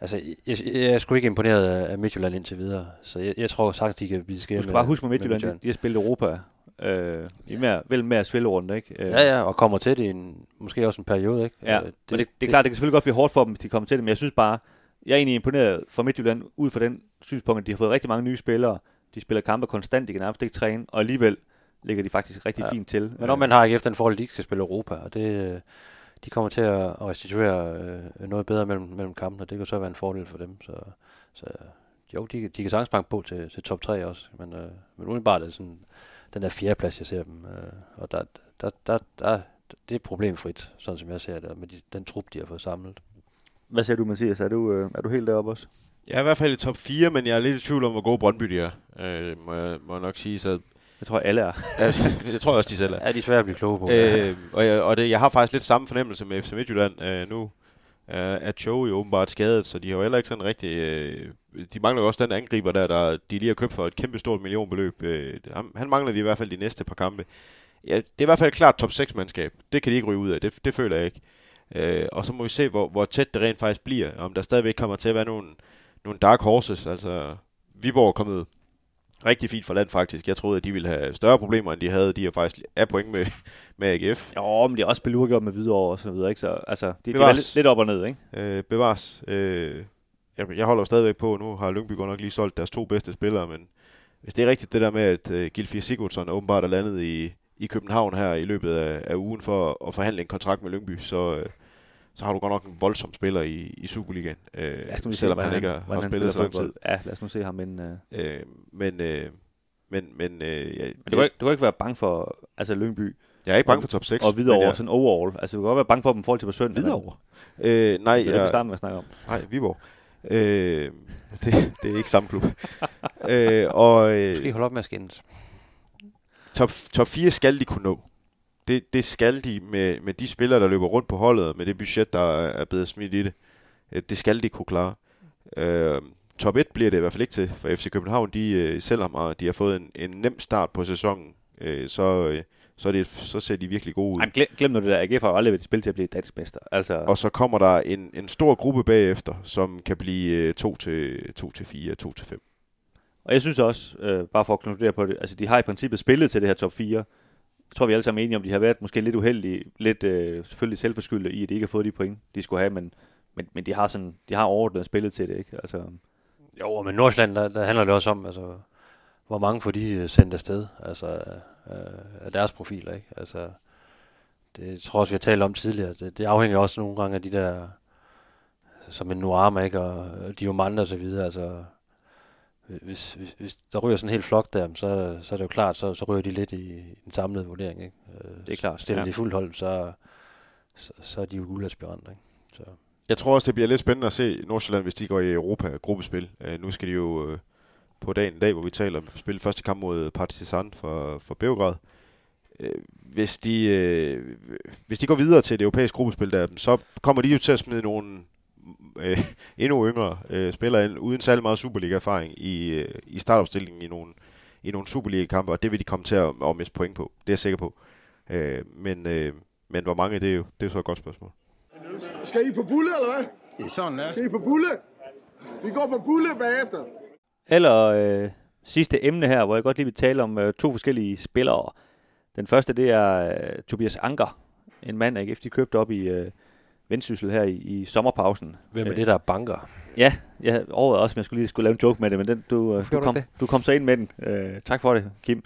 Altså, jeg, jeg, jeg er sgu ikke imponeret af, af Midtjylland indtil videre, så jeg, jeg tror sagtens, de kan blive skære Du skal bare huske med Midtjylland, de, de har spillet Europa. Øh, i mere, vel mere spillerunde, ikke? Øh, Ja, ja, og kommer til det i en, måske også en periode, ikke? Ja, Øh, det, men det, det er klart, det kan selvfølgelig godt blive hårdt for dem, hvis de kommer til det, men jeg synes bare, jeg er egentlig imponeret for Midtjylland ud fra den synspunkt, at de har fået rigtig mange nye spillere. De spiller kampe konstant, de kan nærmest ikke træne, og alligevel ligger de faktisk rigtig ja. Fint til. Men om man har ikke efter den forhold, de ikke skal spille Europa, og det, øh, de kommer til at restituere øh, noget bedre mellem, mellem kampene, og det kan så være en fordel for dem. Så, så jo, de, de kan sagtens banke på til, til top 3 også, men, øh, men umiddelbart er det sådan den der fjerde plads, jeg ser dem, øh, og der, der, der, der, det er problemfrit, sådan som jeg ser det, med de, den trup, de har fået samlet. Hvad siger du, Mathias? Er du, øh, er du helt deroppe også? Jeg er i hvert fald i top 4, men jeg er lidt i tvivl om, hvor gode Brøndby de er. Øh, må, jeg, må jeg nok sige. Så, Jeg tror, alle er. ja, det tror jeg også, de selv er. Er de svære at blive kloge på? Øh, og jeg, og det, jeg har faktisk lidt samme fornemmelse med FC Midtjylland. Øh, nu øh, er Joe jo åbenbart skadet, så de har jo heller ikke sådan rigtig... Øh, de mangler jo også den angriber der, der de lige har købt for et kæmpe stort millionbeløb. Øh, han, han mangler de i hvert fald de næste par kampe. Ja, det er i hvert fald et klart top 6-mandskab. Det kan de ikke ryge ud af. Det, det føler jeg ikke. Øh, og så må vi se, hvor, hvor tæt det rent faktisk bliver. Om der stadigvæk kommer til at være nogle, nogle dark horses. Altså, Viborg er kommet rigtig fint fra land faktisk. Jeg troede, at de ville have større problemer, end de havde. De er faktisk af point med, med AGF. Jo, men de har også spillet uafgjort med videre og så videre, ikke? Så altså, de, de var Bevares. lidt, lidt op og ned, ikke? Øh, bevares. Øh, jeg, jeg holder stadigvæk på, nu har Lyngby godt nok lige solgt deres to bedste spillere, men hvis det er rigtigt det der med, at øh, Gilfie Sigurdsson åbenbart er landet i, i København her i løbet af, af ugen for at forhandle en kontrakt med Lyngby, så, øh, så har du godt nok en voldsom spiller i, i Superligaen, øh, Lad os nu se, selvom hvordan han ikke har, har spillet så lang spiller tid. fodbold. Ja, lad os nu se ham inden... Øh. Øh, men, øh, men, men øh, ja, Men du, kan ikke, du kan ikke være bange for altså Lyngby jeg er ikke bange for top 6. og Hvidovre, men jeg... sådan overall. Altså, du kan godt være bange for dem i forhold til på søndag. Hvidovre? Øh, nej, Det er det, vi jeg, starter med at snakke om. nej, Viborg. Øh, det, det er ikke samme klub. øh, og, øh, Måske holde op med at skændes. top, top 4 skal de kunne nå. Det, det skal de med, med de spillere, der løber rundt på holdet, med det budget, der er blevet smidt i det. Øh, Det skal de kunne klare. Øh, top 1 bliver det i hvert fald ikke til for FC København. De, øh, selvom de har fået en, en nem start på sæsonen, øh, så, øh, så, det, så ser de virkelig gode ud. Ej, glem, glem nu det der. AGF har aldrig været et spil til at blive dansk mester. Altså, Og så kommer der en, en stor gruppe bagefter, som kan blive 2 til 2 til 4, 2 til 5. Og jeg synes også, øh, bare for at konkludere på det, altså de har i princippet spillet til det her top 4. Jeg tror, vi alle sammen er enige om, de har været måske lidt uheldige, lidt øh, selvfølgelig selvforskyldte i, at de ikke har fået de point, de skulle have, men, men, men de har sådan, de har overordnet spillet til det, ikke? Altså, Jo, men Nordsjælland, der, der handler det også om, altså, hvor mange får de øh, sendt afsted, altså øh, af deres profiler, ikke? Altså, det jeg tror også, vi har talt om tidligere. Det, det afhænger også nogle gange af de der, som en Nuama, ikke? Og øh, og så videre, altså, hvis, hvis, hvis der ryger sådan en hel flok der, så, så er det jo klart, så, så ryger de lidt i, i den samlede vurdering, ikke? Øh, Det er klart, Stiller ja. de fuldt hold, så, så, så er de jo guldaspiranter, ikke? Så. Jeg tror også, det bliver lidt spændende at se Nordsjælland, hvis de går i Europa-gruppespil. Uh, nu skal de jo uh, på dagen i dag, hvor vi taler om spille første kamp mod Partizan for, for Beograd. øh, hvis, de, øh, hvis de går videre til det europæiske gruppespil, der, så kommer de jo til at smide nogle øh, endnu yngre øh, spillere ind, uden særlig meget Superliga-erfaring i, øh, i startopstillingen i nogle, i nogle Superliga-kampe, og det vil de komme til at, at miste point på. Det er jeg sikker på. Øh, men, øh, men hvor mange, det er jo, det er så et godt spørgsmål. Skal I på bulle, eller hvad? Det er sådan, ja. Skal I på bulle? Vi går på bulle bagefter. Eller øh, sidste emne her, hvor jeg godt lige vil tale om øh, to forskellige spillere. Den første, det er øh, Tobias Anker, en mand, AGF de købte op i øh, Vendsyssel her i, i sommerpausen. Hvem er Øh, det, der er banker? Ja, jeg overvejede også, om jeg skulle lige skulle lave en joke med det, men den, du, øh, du, kom, ikke du kom så ind med den. Øh, tak for det, Kim.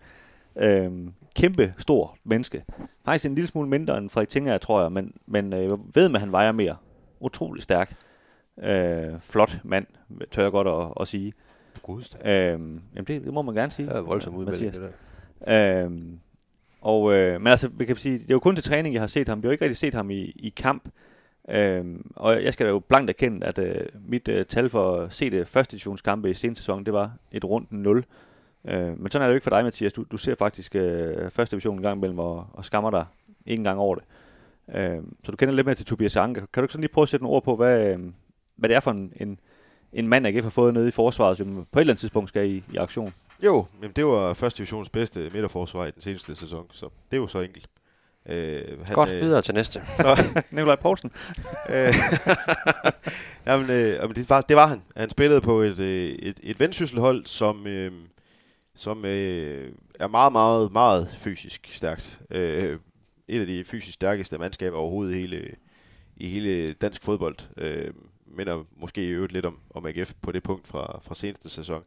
Øh, kæmpe stor menneske. Faktisk en lille smule mindre end Frederik Tinger, tror jeg, men, men øh, jeg ved, at han vejer mere. Utrolig stærk. Øh, flot mand, tør jeg godt at, at sige. Godeste. Øh, jamen det, det må man gerne sige. Det er voldsomt udmelding, det der. Øhm, og, øh, men altså, vi kan sige, det er jo kun til træning, jeg har set ham. Jeg har jo ikke rigtig set ham i, i kamp. Øhm, og jeg skal da jo blankt erkende, at øh, mit øh, tal for at se det første divisionskampe i seneste sæson, det var et rundt 0. Øh, men sådan er det jo ikke for dig, Mathias. Du, du ser faktisk øh, første division en gang imellem og, og skammer dig ikke engang over det. Øh, så du kender lidt mere til Tobias Anke. Kan du ikke sådan lige prøve at sætte nogle ord på, hvad, øh, hvad det er for en, en, en mand, AGF har fået nede i forsvaret, som på et eller andet tidspunkt skal i, i aktion? Jo, men det var første divisions bedste midterforsvar i den seneste sæson, så det er jo så enkelt. Øh, han, Godt, videre til næste. Så, Nikolaj Poulsen. øh, jamen, øh, jamen, det, var, det var han. Han spillede på et, øh, et, et vendsysselhold, som, øh, som øh, er meget, meget, meget fysisk stærkt. Øh, et af de fysisk stærkeste mandskaber overhovedet i hele, i hele dansk fodbold. Øh, minder måske i øvrigt lidt om, om AGF på det punkt fra, fra seneste sæson.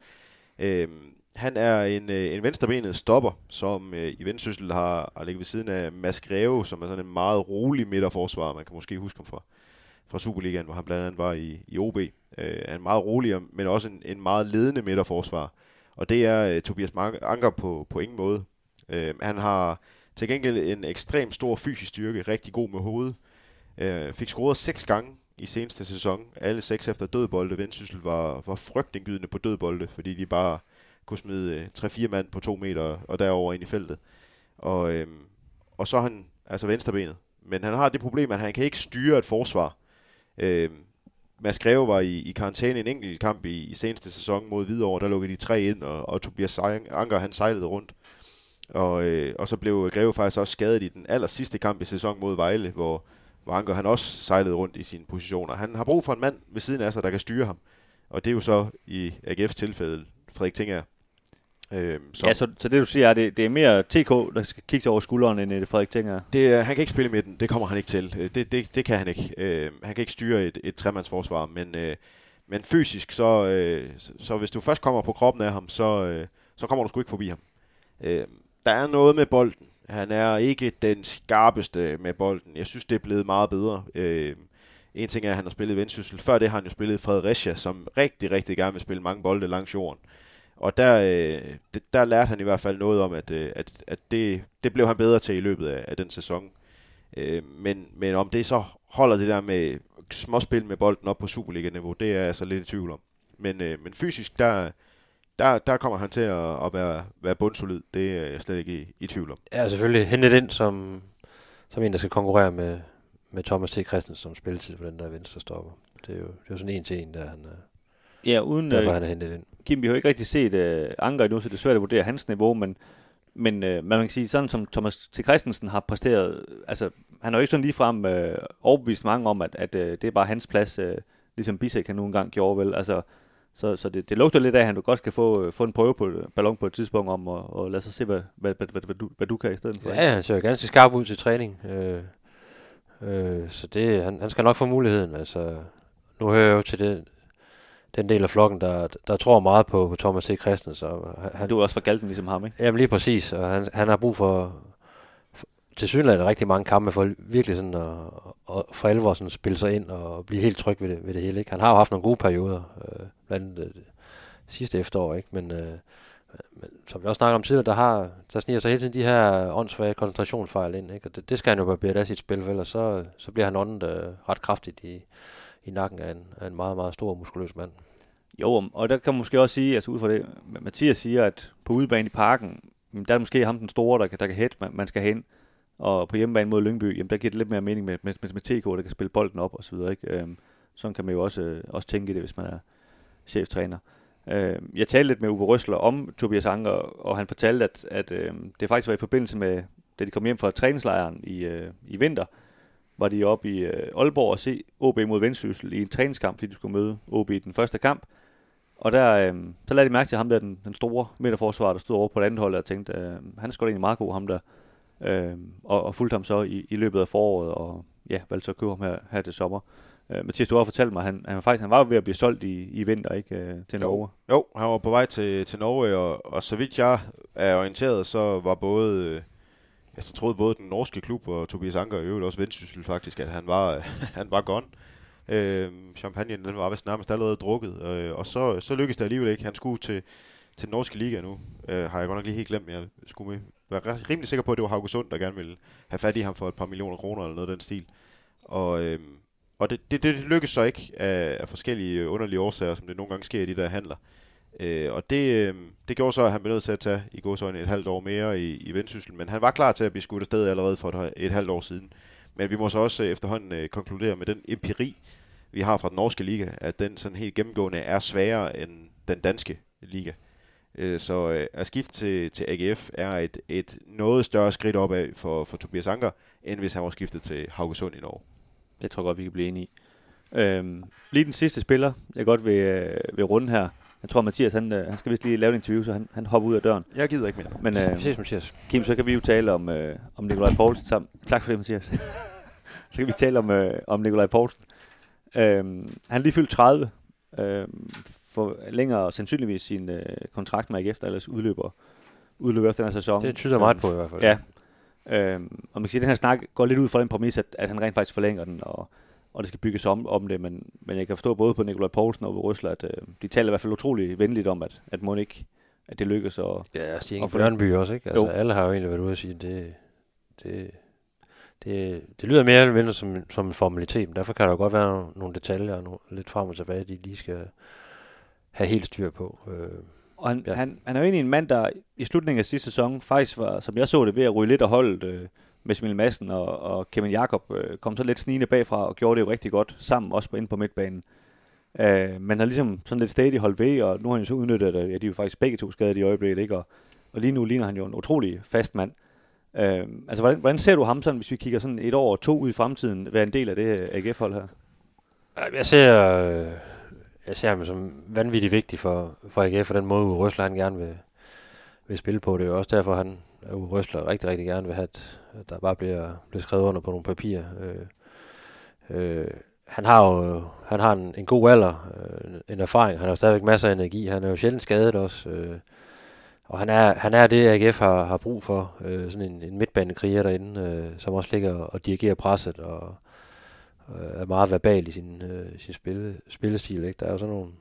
Øh, han er en, øh, en venstrebenet stopper, som øh, i Vendsyssel har, har ligget ved siden af Mads Greve, som er sådan en meget rolig midterforsvar. Man kan måske huske ham fra, fra Superligaen, hvor han blandt andet var i, i OB. Øh, er en meget rolig, men også en, en meget ledende midterforsvar. Og det er øh, Tobias Anker på, på ingen måde. Øh, han har til gengæld en ekstrem stor fysisk styrke, rigtig god med hovedet. Øh, fik scoret seks gange i seneste sæson. Alle seks efter dødbolde. Vendsyssel var, var frygtindgydende på dødbolde, fordi de bare kunne smide øh, 3-4 mand på 2 meter og derover ind i feltet. Og, øh, og så er han altså venstrebenet. Men han har det problem, at han kan ikke styre et forsvar. Øh, Mads Greve var i, i karantæne en enkelt kamp i, i seneste sæson mod Hvidovre. Der lukkede de tre ind, og, og Tobias Anker han sejlede rundt. Og, øh, og så blev Greve faktisk også skadet i den aller sidste kamp i sæson mod Vejle, hvor, hvor Anker han også sejlede rundt i sine positioner. Han har brug for en mand ved siden af sig, der kan styre ham. Og det er jo så i AGF's tilfælde Frederik Tinger. Øhm, som, Ja, så, så det du siger er, det, det er mere TK, der skal kigge over skulderen, end det Frederik Tinger. det, han kan ikke spille i midten, det kommer han ikke til. Øh, Det, det, det kan han ikke. Øh, han kan ikke styre et, et tremandsforsvar, men, øh, men fysisk, så, øh, så, så hvis du først kommer på kroppen af ham, så, øh, så kommer du sgu ikke forbi ham. Øh, der er noget med bolden. Han er ikke den skarpeste med bolden. Jeg synes, det er blevet meget bedre. Øh, en ting er, at han har spillet i Vendsyssel. Før det har han jo spillet i Fredericia, som rigtig, rigtig gerne vil spille mange bolde langs jorden. Og der, øh, der lærte han i hvert fald noget om, at, øh, at, at det, det blev han bedre til i løbet af, af den sæson. Øh, men, men om det så holder det der med småspil med bolden op på Superliga-niveau, det er jeg så lidt i tvivl om. Men, øh, men fysisk, der, der, der kommer han til at, at være, være bundsolid. Det er jeg slet ikke i, i tvivl om. Ja, selvfølgelig hentet ind som, som en, der skal konkurrere med, med Thomas T. Christensen som spilletid på den der venstre stopper. Det er jo, det er jo sådan en til en, der han, er- Ja, uden derfor øh, han er hentet ind. Kim, vi har jo ikke rigtig set øh, Anker endnu, så det er svært at vurdere hans niveau, men, men øh, man kan sige, sådan som Thomas T. Christensen har præsteret, altså han har jo ikke sådan ligefrem øh, overbevist mange om, at, at øh, det er bare hans plads, øh, ligesom Bisek han nu engang gjorde vel, altså så, så det, det lugter lidt af, at han godt skal få, øh, få en prøve på ballon på et tidspunkt om, og, og lad os se, hvad, hvad, hvad, hvad, hvad, du, hvad du kan i stedet for. Ja, han ser ganske skarp ud til træning. Øh, øh, så det, han, han skal nok få muligheden. Altså, nu hører jeg jo til det, den del af flokken, der, der tror meget på, på Thomas T. Christensen. Og han, Du er også fra Galten ligesom ham, ikke? Jamen lige præcis, og han, han har brug for, for til synligheden rigtig mange kampe for virkelig sådan at, at for alvor sådan spille sig ind og blive helt tryg ved det, ved det hele. Ikke? Han har jo haft nogle gode perioder, øh, blandt andet øh, sidste efterår, ikke? Men, øh, men som vi også snakker om tidligere, der, har, der sniger sig hele tiden de her åndssvage koncentrationsfejl ind. Ikke? Og det, det skal han jo barbere af sit spil, for ellers så, så bliver han åndet øh, ret kraftigt i, i nakken af en, af en meget, meget stor muskuløs mand. Jo, og der kan man måske også sige, altså ud fra det, Mathias siger, at på udebane i parken, jamen, der er måske ham den store, der kan, der kan hætte, man, man skal hen. Og på hjemmebane mod Lyngby, jamen, der giver det lidt mere mening med, med, med, med TK, der kan spille bolden op og så videre. Ikke? Øhm, sådan kan man jo også, øh, også tænke i det, hvis man er cheftræner. Øh, jeg talte lidt med Uwe Røsler om Tobias Anker, og han fortalte, at, at øh, det faktisk var i forbindelse med, da de kom hjem fra træningslejren i, øh, i vinter, var de oppe i øh, Aalborg og se OB mod Vendsyssel i en træningskamp, fordi de skulle møde OB i den første kamp. Og der, øh, så lagde de mærke til ham der, den, den store midterforsvar, der stod over på det andet hold, og tænkte, øh, han er sgu egentlig meget god, ham der. Øh, og, og fulgte ham så i, i løbet af foråret, og ja, valgte så at købe ham her, her til sommer. Øh, Mathias, du har fortalt mig, at han, han, faktisk, han var ved at blive solgt i, i vinter, ikke, øh, til Norge. Jo, han var på vej til, til Norge, og, og så vidt jeg er orienteret, så var både, øh, Altså, jeg så troede både den norske klub og Tobias Anker, og øvrigt også Vendsyssel faktisk, at han var, han var gone. Øh, champagne, den var vist nærmest allerede drukket, øh, og så, så lykkedes det alligevel ikke. Han skulle til, til den norske liga nu, øh, har jeg godt nok lige helt glemt, jeg skulle med, være rimelig sikker på, at det var Hauge Sund, der gerne ville have fat i ham for et par millioner kroner eller noget af den stil. Og, øh, og det, det, det lykkedes så ikke af, af forskellige underlige årsager, som det nogle gange sker i de der handler. Øh, Øh, og det, øh, det gjorde så, at han blev nødt til at tage i godsøjne et halvt år mere i, i Vendsyssel, men han var klar til at blive skudt afsted allerede for et, et halvt år siden. Men vi må så også øh, efterhånden øh, konkludere med den empiri, vi har fra den norske liga, at den sådan helt gennemgående er sværere end den danske liga. Øh, så øh, at skifte til, til AGF er et, et noget større skridt opad for, for Tobias Anker, end hvis han var skiftet til Haugesund i Norge. Det tror jeg godt, vi kan blive enige i. Øhm, lige den sidste spiller, jeg godt vil, øh, vil runde her. Jeg tror, Mathias, han, øh, han skal vist lige lave en interview, så han, han hopper ud af døren. Jeg gider ikke mere. Men øh, Vi ses, Mathias. Kim, så kan vi jo tale om, øh, om Nikolaj Poulsen sammen. Tak for det, Mathias. så kan vi tale om, øh, om Nikolaj Poulsen. Øhm, han er lige fyldt 30. Øhm, for længere sandsynligvis sin øh, kontrakt med AGF, der ellers udløber, udløber efter den her sæson. Det tyder meget på i hvert fald. Ja. Øhm, og man kan sige, at den her snak går lidt ud fra den præmis, at, at han rent faktisk forlænger den, og, og det skal bygges om, om det, men, men jeg kan forstå både på Nikolaj Poulsen og Røsler, at øh, de taler i hvert fald utrolig venligt om, at, at må ikke, at det lykkes. Og, Ja, Og for- Bjørnby også, ikke? Altså, Jo. alle har jo egentlig været ude og sige, det, det, det, det lyder mere eller mindre som, som en formalitet, men derfor kan der jo godt være nogle, detaljer, nogle, lidt frem og tilbage, de lige skal have helt styr på. Øh, og han. Ja. han, han er jo egentlig en mand, der i slutningen af sidste sæson faktisk var, som jeg så det, ved at ryge lidt af holdet øh, med Smil Madsen og, og Kevin Jakob øh, kom så lidt snigende bagfra og gjorde det jo rigtig godt sammen, også på inde på midtbanen. Øh, men har ligesom sådan lidt stadig holdt ved, og nu har han jo så udnyttet, at ja, de er jo faktisk begge to skadet i øjeblikket, ikke? Og, og lige nu ligner han jo en utrolig fast mand. Øh, altså, hvordan, hvordan ser du ham sådan, hvis vi kigger sådan et år og to ud i fremtiden, være en del af det AGF-hold her? Jeg ser, øh, jeg ser ham som vanvittigt vigtig for, for AGF, for den måde, Uwe Røsler han gerne vil, vil spille på. Det er jo også derfor, han Øh, Uwe Røsler rigtig, rigtig gerne vil have, at at der bare bliver, bliver skrevet under på nogle papirer. Øh, øh, han har jo han har en, en god alder, øh, en erfaring, han har jo stadigvæk masser af energi, han er jo sjældent skadet også, øh, og han er, han er det, AGF har, har brug for, øh, sådan en, en midtbanekriger derinde, øh, som også ligger og dirigerer presset, og øh, er meget verbal i sin, øh, sin spille, spillestil. Ikke? Der er jo sådan nogle,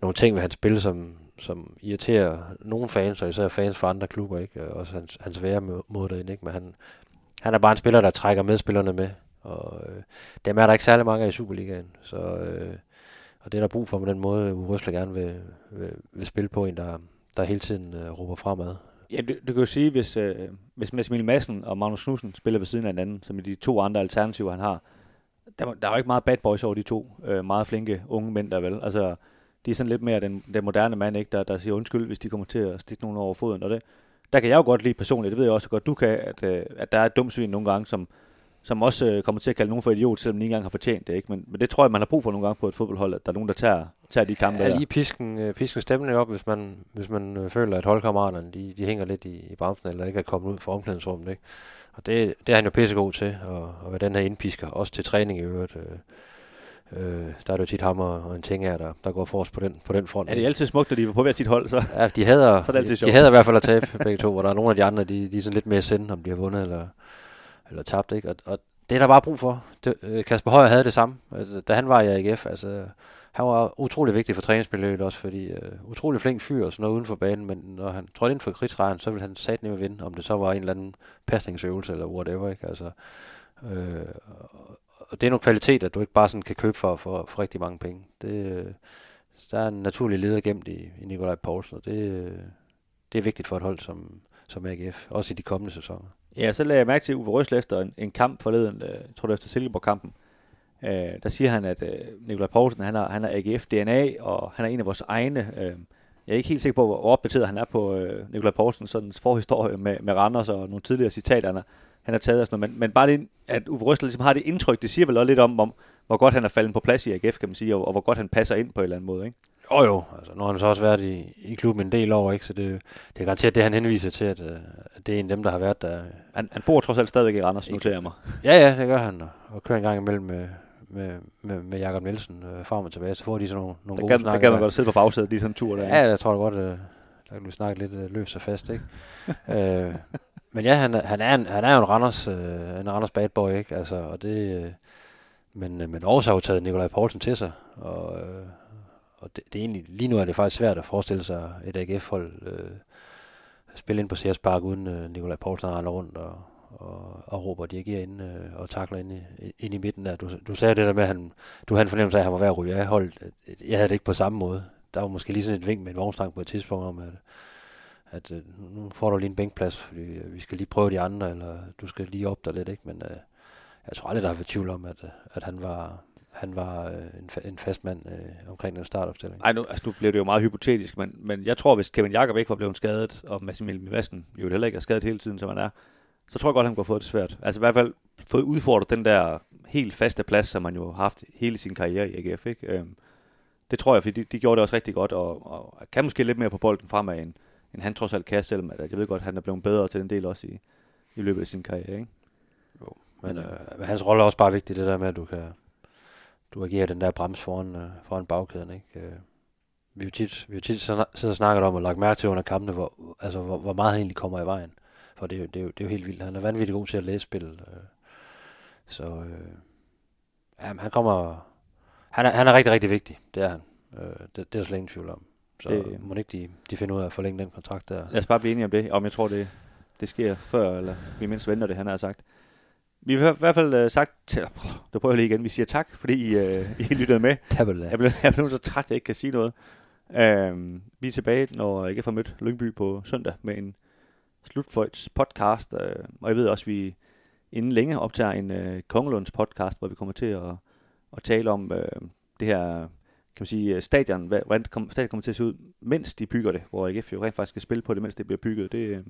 nogle ting ved hans spil, som, som irriterer nogle fans, og især fans fra andre klubber, ikke? Og også hans, hans værre mod- derinde, ikke? Men han, han er bare en spiller, der trækker medspillerne med, og øh, dem er der ikke særlig mange af i Superligaen, så øh, og det er der brug for på den måde, Uwe gerne vil, vil, vil spille på en, der, der hele tiden øh, råber fremad. Ja, du, du kan jo sige, hvis, øh, hvis Mads Emil Madsen og Magnus Knudsen spiller ved siden af hinanden, som er de to andre alternativer, han har, der, der er jo ikke meget bad boys over de to øh, meget flinke unge mænd, der vel. Altså, de er sådan lidt mere den, den moderne mand, ikke, der, der siger undskyld, hvis de kommer til at stikke nogen over foden. Og det, der kan jeg jo godt lide personligt, det ved jeg også godt, du kan, at, øh, at der er et dumt svin nogle gange, som, som også øh, kommer til at kalde nogen for idiot, selvom de ikke engang har fortjent det. Ikke? Men, men det tror jeg, man har brug for nogle gange på et fodboldhold, at der er nogen, der tager, tager de kampe Ja, lige pisken, øh, pisken stemning op, hvis man, hvis man føler, at holdkammeraterne de, de hænger lidt i, i bremsen, eller ikke er kommet ud fra omklædningsrummet. Ikke? Og det, det er han jo pissegod til, at, at være den her indpisker, også til træning i øvrigt. Øh, øh, der er det jo tit ham og, og en ting her, der, der går for os på den, på den front. Er det er altid smukt, når de er på hver sit hold, så Ja, de hader, Så er det altid de, sjovt. de hader i hvert fald at tabe begge to, hvor der er nogle af de andre, de, de er sådan lidt mere sende, om de har vundet eller, eller tabt. Ikke? Og, og det er der bare brug for. Det, øh, Kasper Højer havde det samme, da han var i AGF. Altså, han var utrolig vigtig for træningsmiljøet også, fordi øh, utrolig flink fyr og sådan noget uden for banen, men når han trådte ind for kridtstregen, så ville han sat ned vinde, om det så var en eller anden pasningsøvelse eller whatever. Ikke? Altså, øh, og- og det er nogle kvaliteter, du ikke bare sådan kan købe for, for, for rigtig mange penge. Det, øh, der er en naturlig leder gemt i, i Nikolaj Poulsen, og det, øh, det er vigtigt for et hold som, som AGF, også i de kommende sæsoner. Ja, så lagde jeg mærke til Uwe Røsle efter en, en kamp forleden, øh, jeg tror det efter Silkeborg-kampen, øh, der siger han, at øh, Nikolaj Poulsen, han har, han har AGF-DNA, og han er en af vores egne. Øh, jeg er ikke helt sikker på, hvor opdateret han er på øh, Nikolaj Poulsen, sådan forhistorie med, med Randers og nogle tidligere citater, han har, han har taget og sådan noget. Men, men bare det, at Uwe Røsle ligesom har det indtryk, det siger vel også lidt om, om hvor godt han er faldet på plads i AGF, kan man sige, og, og hvor godt han passer ind på en eller anden måde, ikke? Jo jo, altså, nu har han så også været i, i klubben en del år, ikke? så det, det er garanteret det, han henviser til, at, at det er en af dem, der har været der. Han, han bor trods alt stadigvæk i Randers, noterer jeg mig. Ja, ja, det gør han, og, og kører en gang imellem med, med, med, med Jakob Nielsen øh, frem og tilbage, så får de sådan nogle, nogle Der gode kan, der snakker. kan man godt sidde på bagsædet lige sådan en tur der. Ja, jeg tror da godt, øh, der kan du snakke lidt øh, løs og fast, ikke? øh, men ja, han, han, er en, han er jo en Randers, øh, en Randers bad boy, ikke? Altså, og det, øh, men, øh, men også har jo taget Nikolaj Poulsen til sig, og, øh, og det, det er egentlig, lige nu er det faktisk svært at forestille sig et AGF-hold øh, spille ind på Sears Park, uden øh, Nikolaj Poulsen render rundt og, og, og råber og dirigerer ind øh, og takler ind i, ind i midten der. Du, du sagde det der med, at han, du havde en fornemmelse af, at han var ved at ryge af holdet. Jeg havde det ikke på samme måde. Der var måske lige sådan et vink med en vognstang på et tidspunkt om, at, at øh, nu får du lige en bænkplads, fordi øh, vi skal lige prøve de andre, eller du skal lige op der lidt, ikke? Men øh, jeg tror aldrig, der har været tvivl om, at, øh, at han var, han var øh, en, fa- en fast mand øh, omkring den startopstilling. Nej, nu, altså, nu blev det jo meget hypotetisk, men, men jeg tror, hvis Kevin Jakob ikke var blevet skadet, og Massimilian Vasken jo heller ikke er skadet hele tiden, som han er, så tror jeg godt, han kunne have fået det svært. Altså i hvert fald fået udfordret den der helt faste plads, som man jo har haft hele sin karriere i AGF. Ikke? Øhm, det tror jeg, fordi de, de gjorde det også rigtig godt, og, og kan måske lidt mere på bolden fremad, end, end han trods alt kan, selvom at jeg ved godt, at han er blevet bedre til den del også i, i løbet af sin karriere. Ikke? Men øh, men hans rolle er også bare vigtig, det der med, at du kan du agerer den der brems foran, øh, foran bagkæden. Ikke? Øh, vi har jo tit, vi har jo tit siddet og snakket om og lagt mærke til under kampene, hvor, altså, hvor, hvor meget han egentlig kommer i vejen. For det er, jo, det, er jo, det er jo helt vildt. Han er vanvittig god til at læse spillet. Øh. Så øh, jamen, han kommer... Han er, han er rigtig, rigtig vigtig. Det er han. Øh, det, det er der slet ingen tvivl om. Så Det- må ikke de, de finder ud af at forlænge den kontrakt der. Lad os bare blive enige om det, om jeg tror, det, det sker før, eller vi mindst venter det, han har sagt. Vi har i hvert fald uh, sagt til, du prøver lige igen, vi siger tak, fordi I, uh, I lyttede med. Tabel Jeg blev, jeg blev så træt, at jeg ikke kan sige noget. Uh, vi er tilbage, når jeg ikke har mødt Lyngby på søndag med en Slutfløjts podcast, uh, og jeg ved også, at vi inden længe optager en uh, Kongelunds podcast, hvor vi kommer til at, at tale om uh, det her kan man sige, øh, stadion, hvordan kom, stadion kommer til at se ud, mens de bygger det, hvor AGF jo rent faktisk skal spille på det, mens det bliver bygget. Det, øh,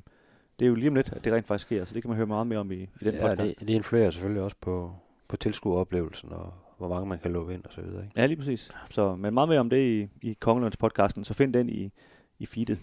det er jo lige om lidt, at det rent faktisk sker, så det kan man høre meget mere om i, i den ja, podcast. det, det influerer selvfølgelig også på, på tilskueroplevelsen og hvor mange man kan lukke ind og så videre. Ikke? Ja, lige præcis. Så, men meget mere om det i, i Kongelunds podcasten, så find den i, i feedet.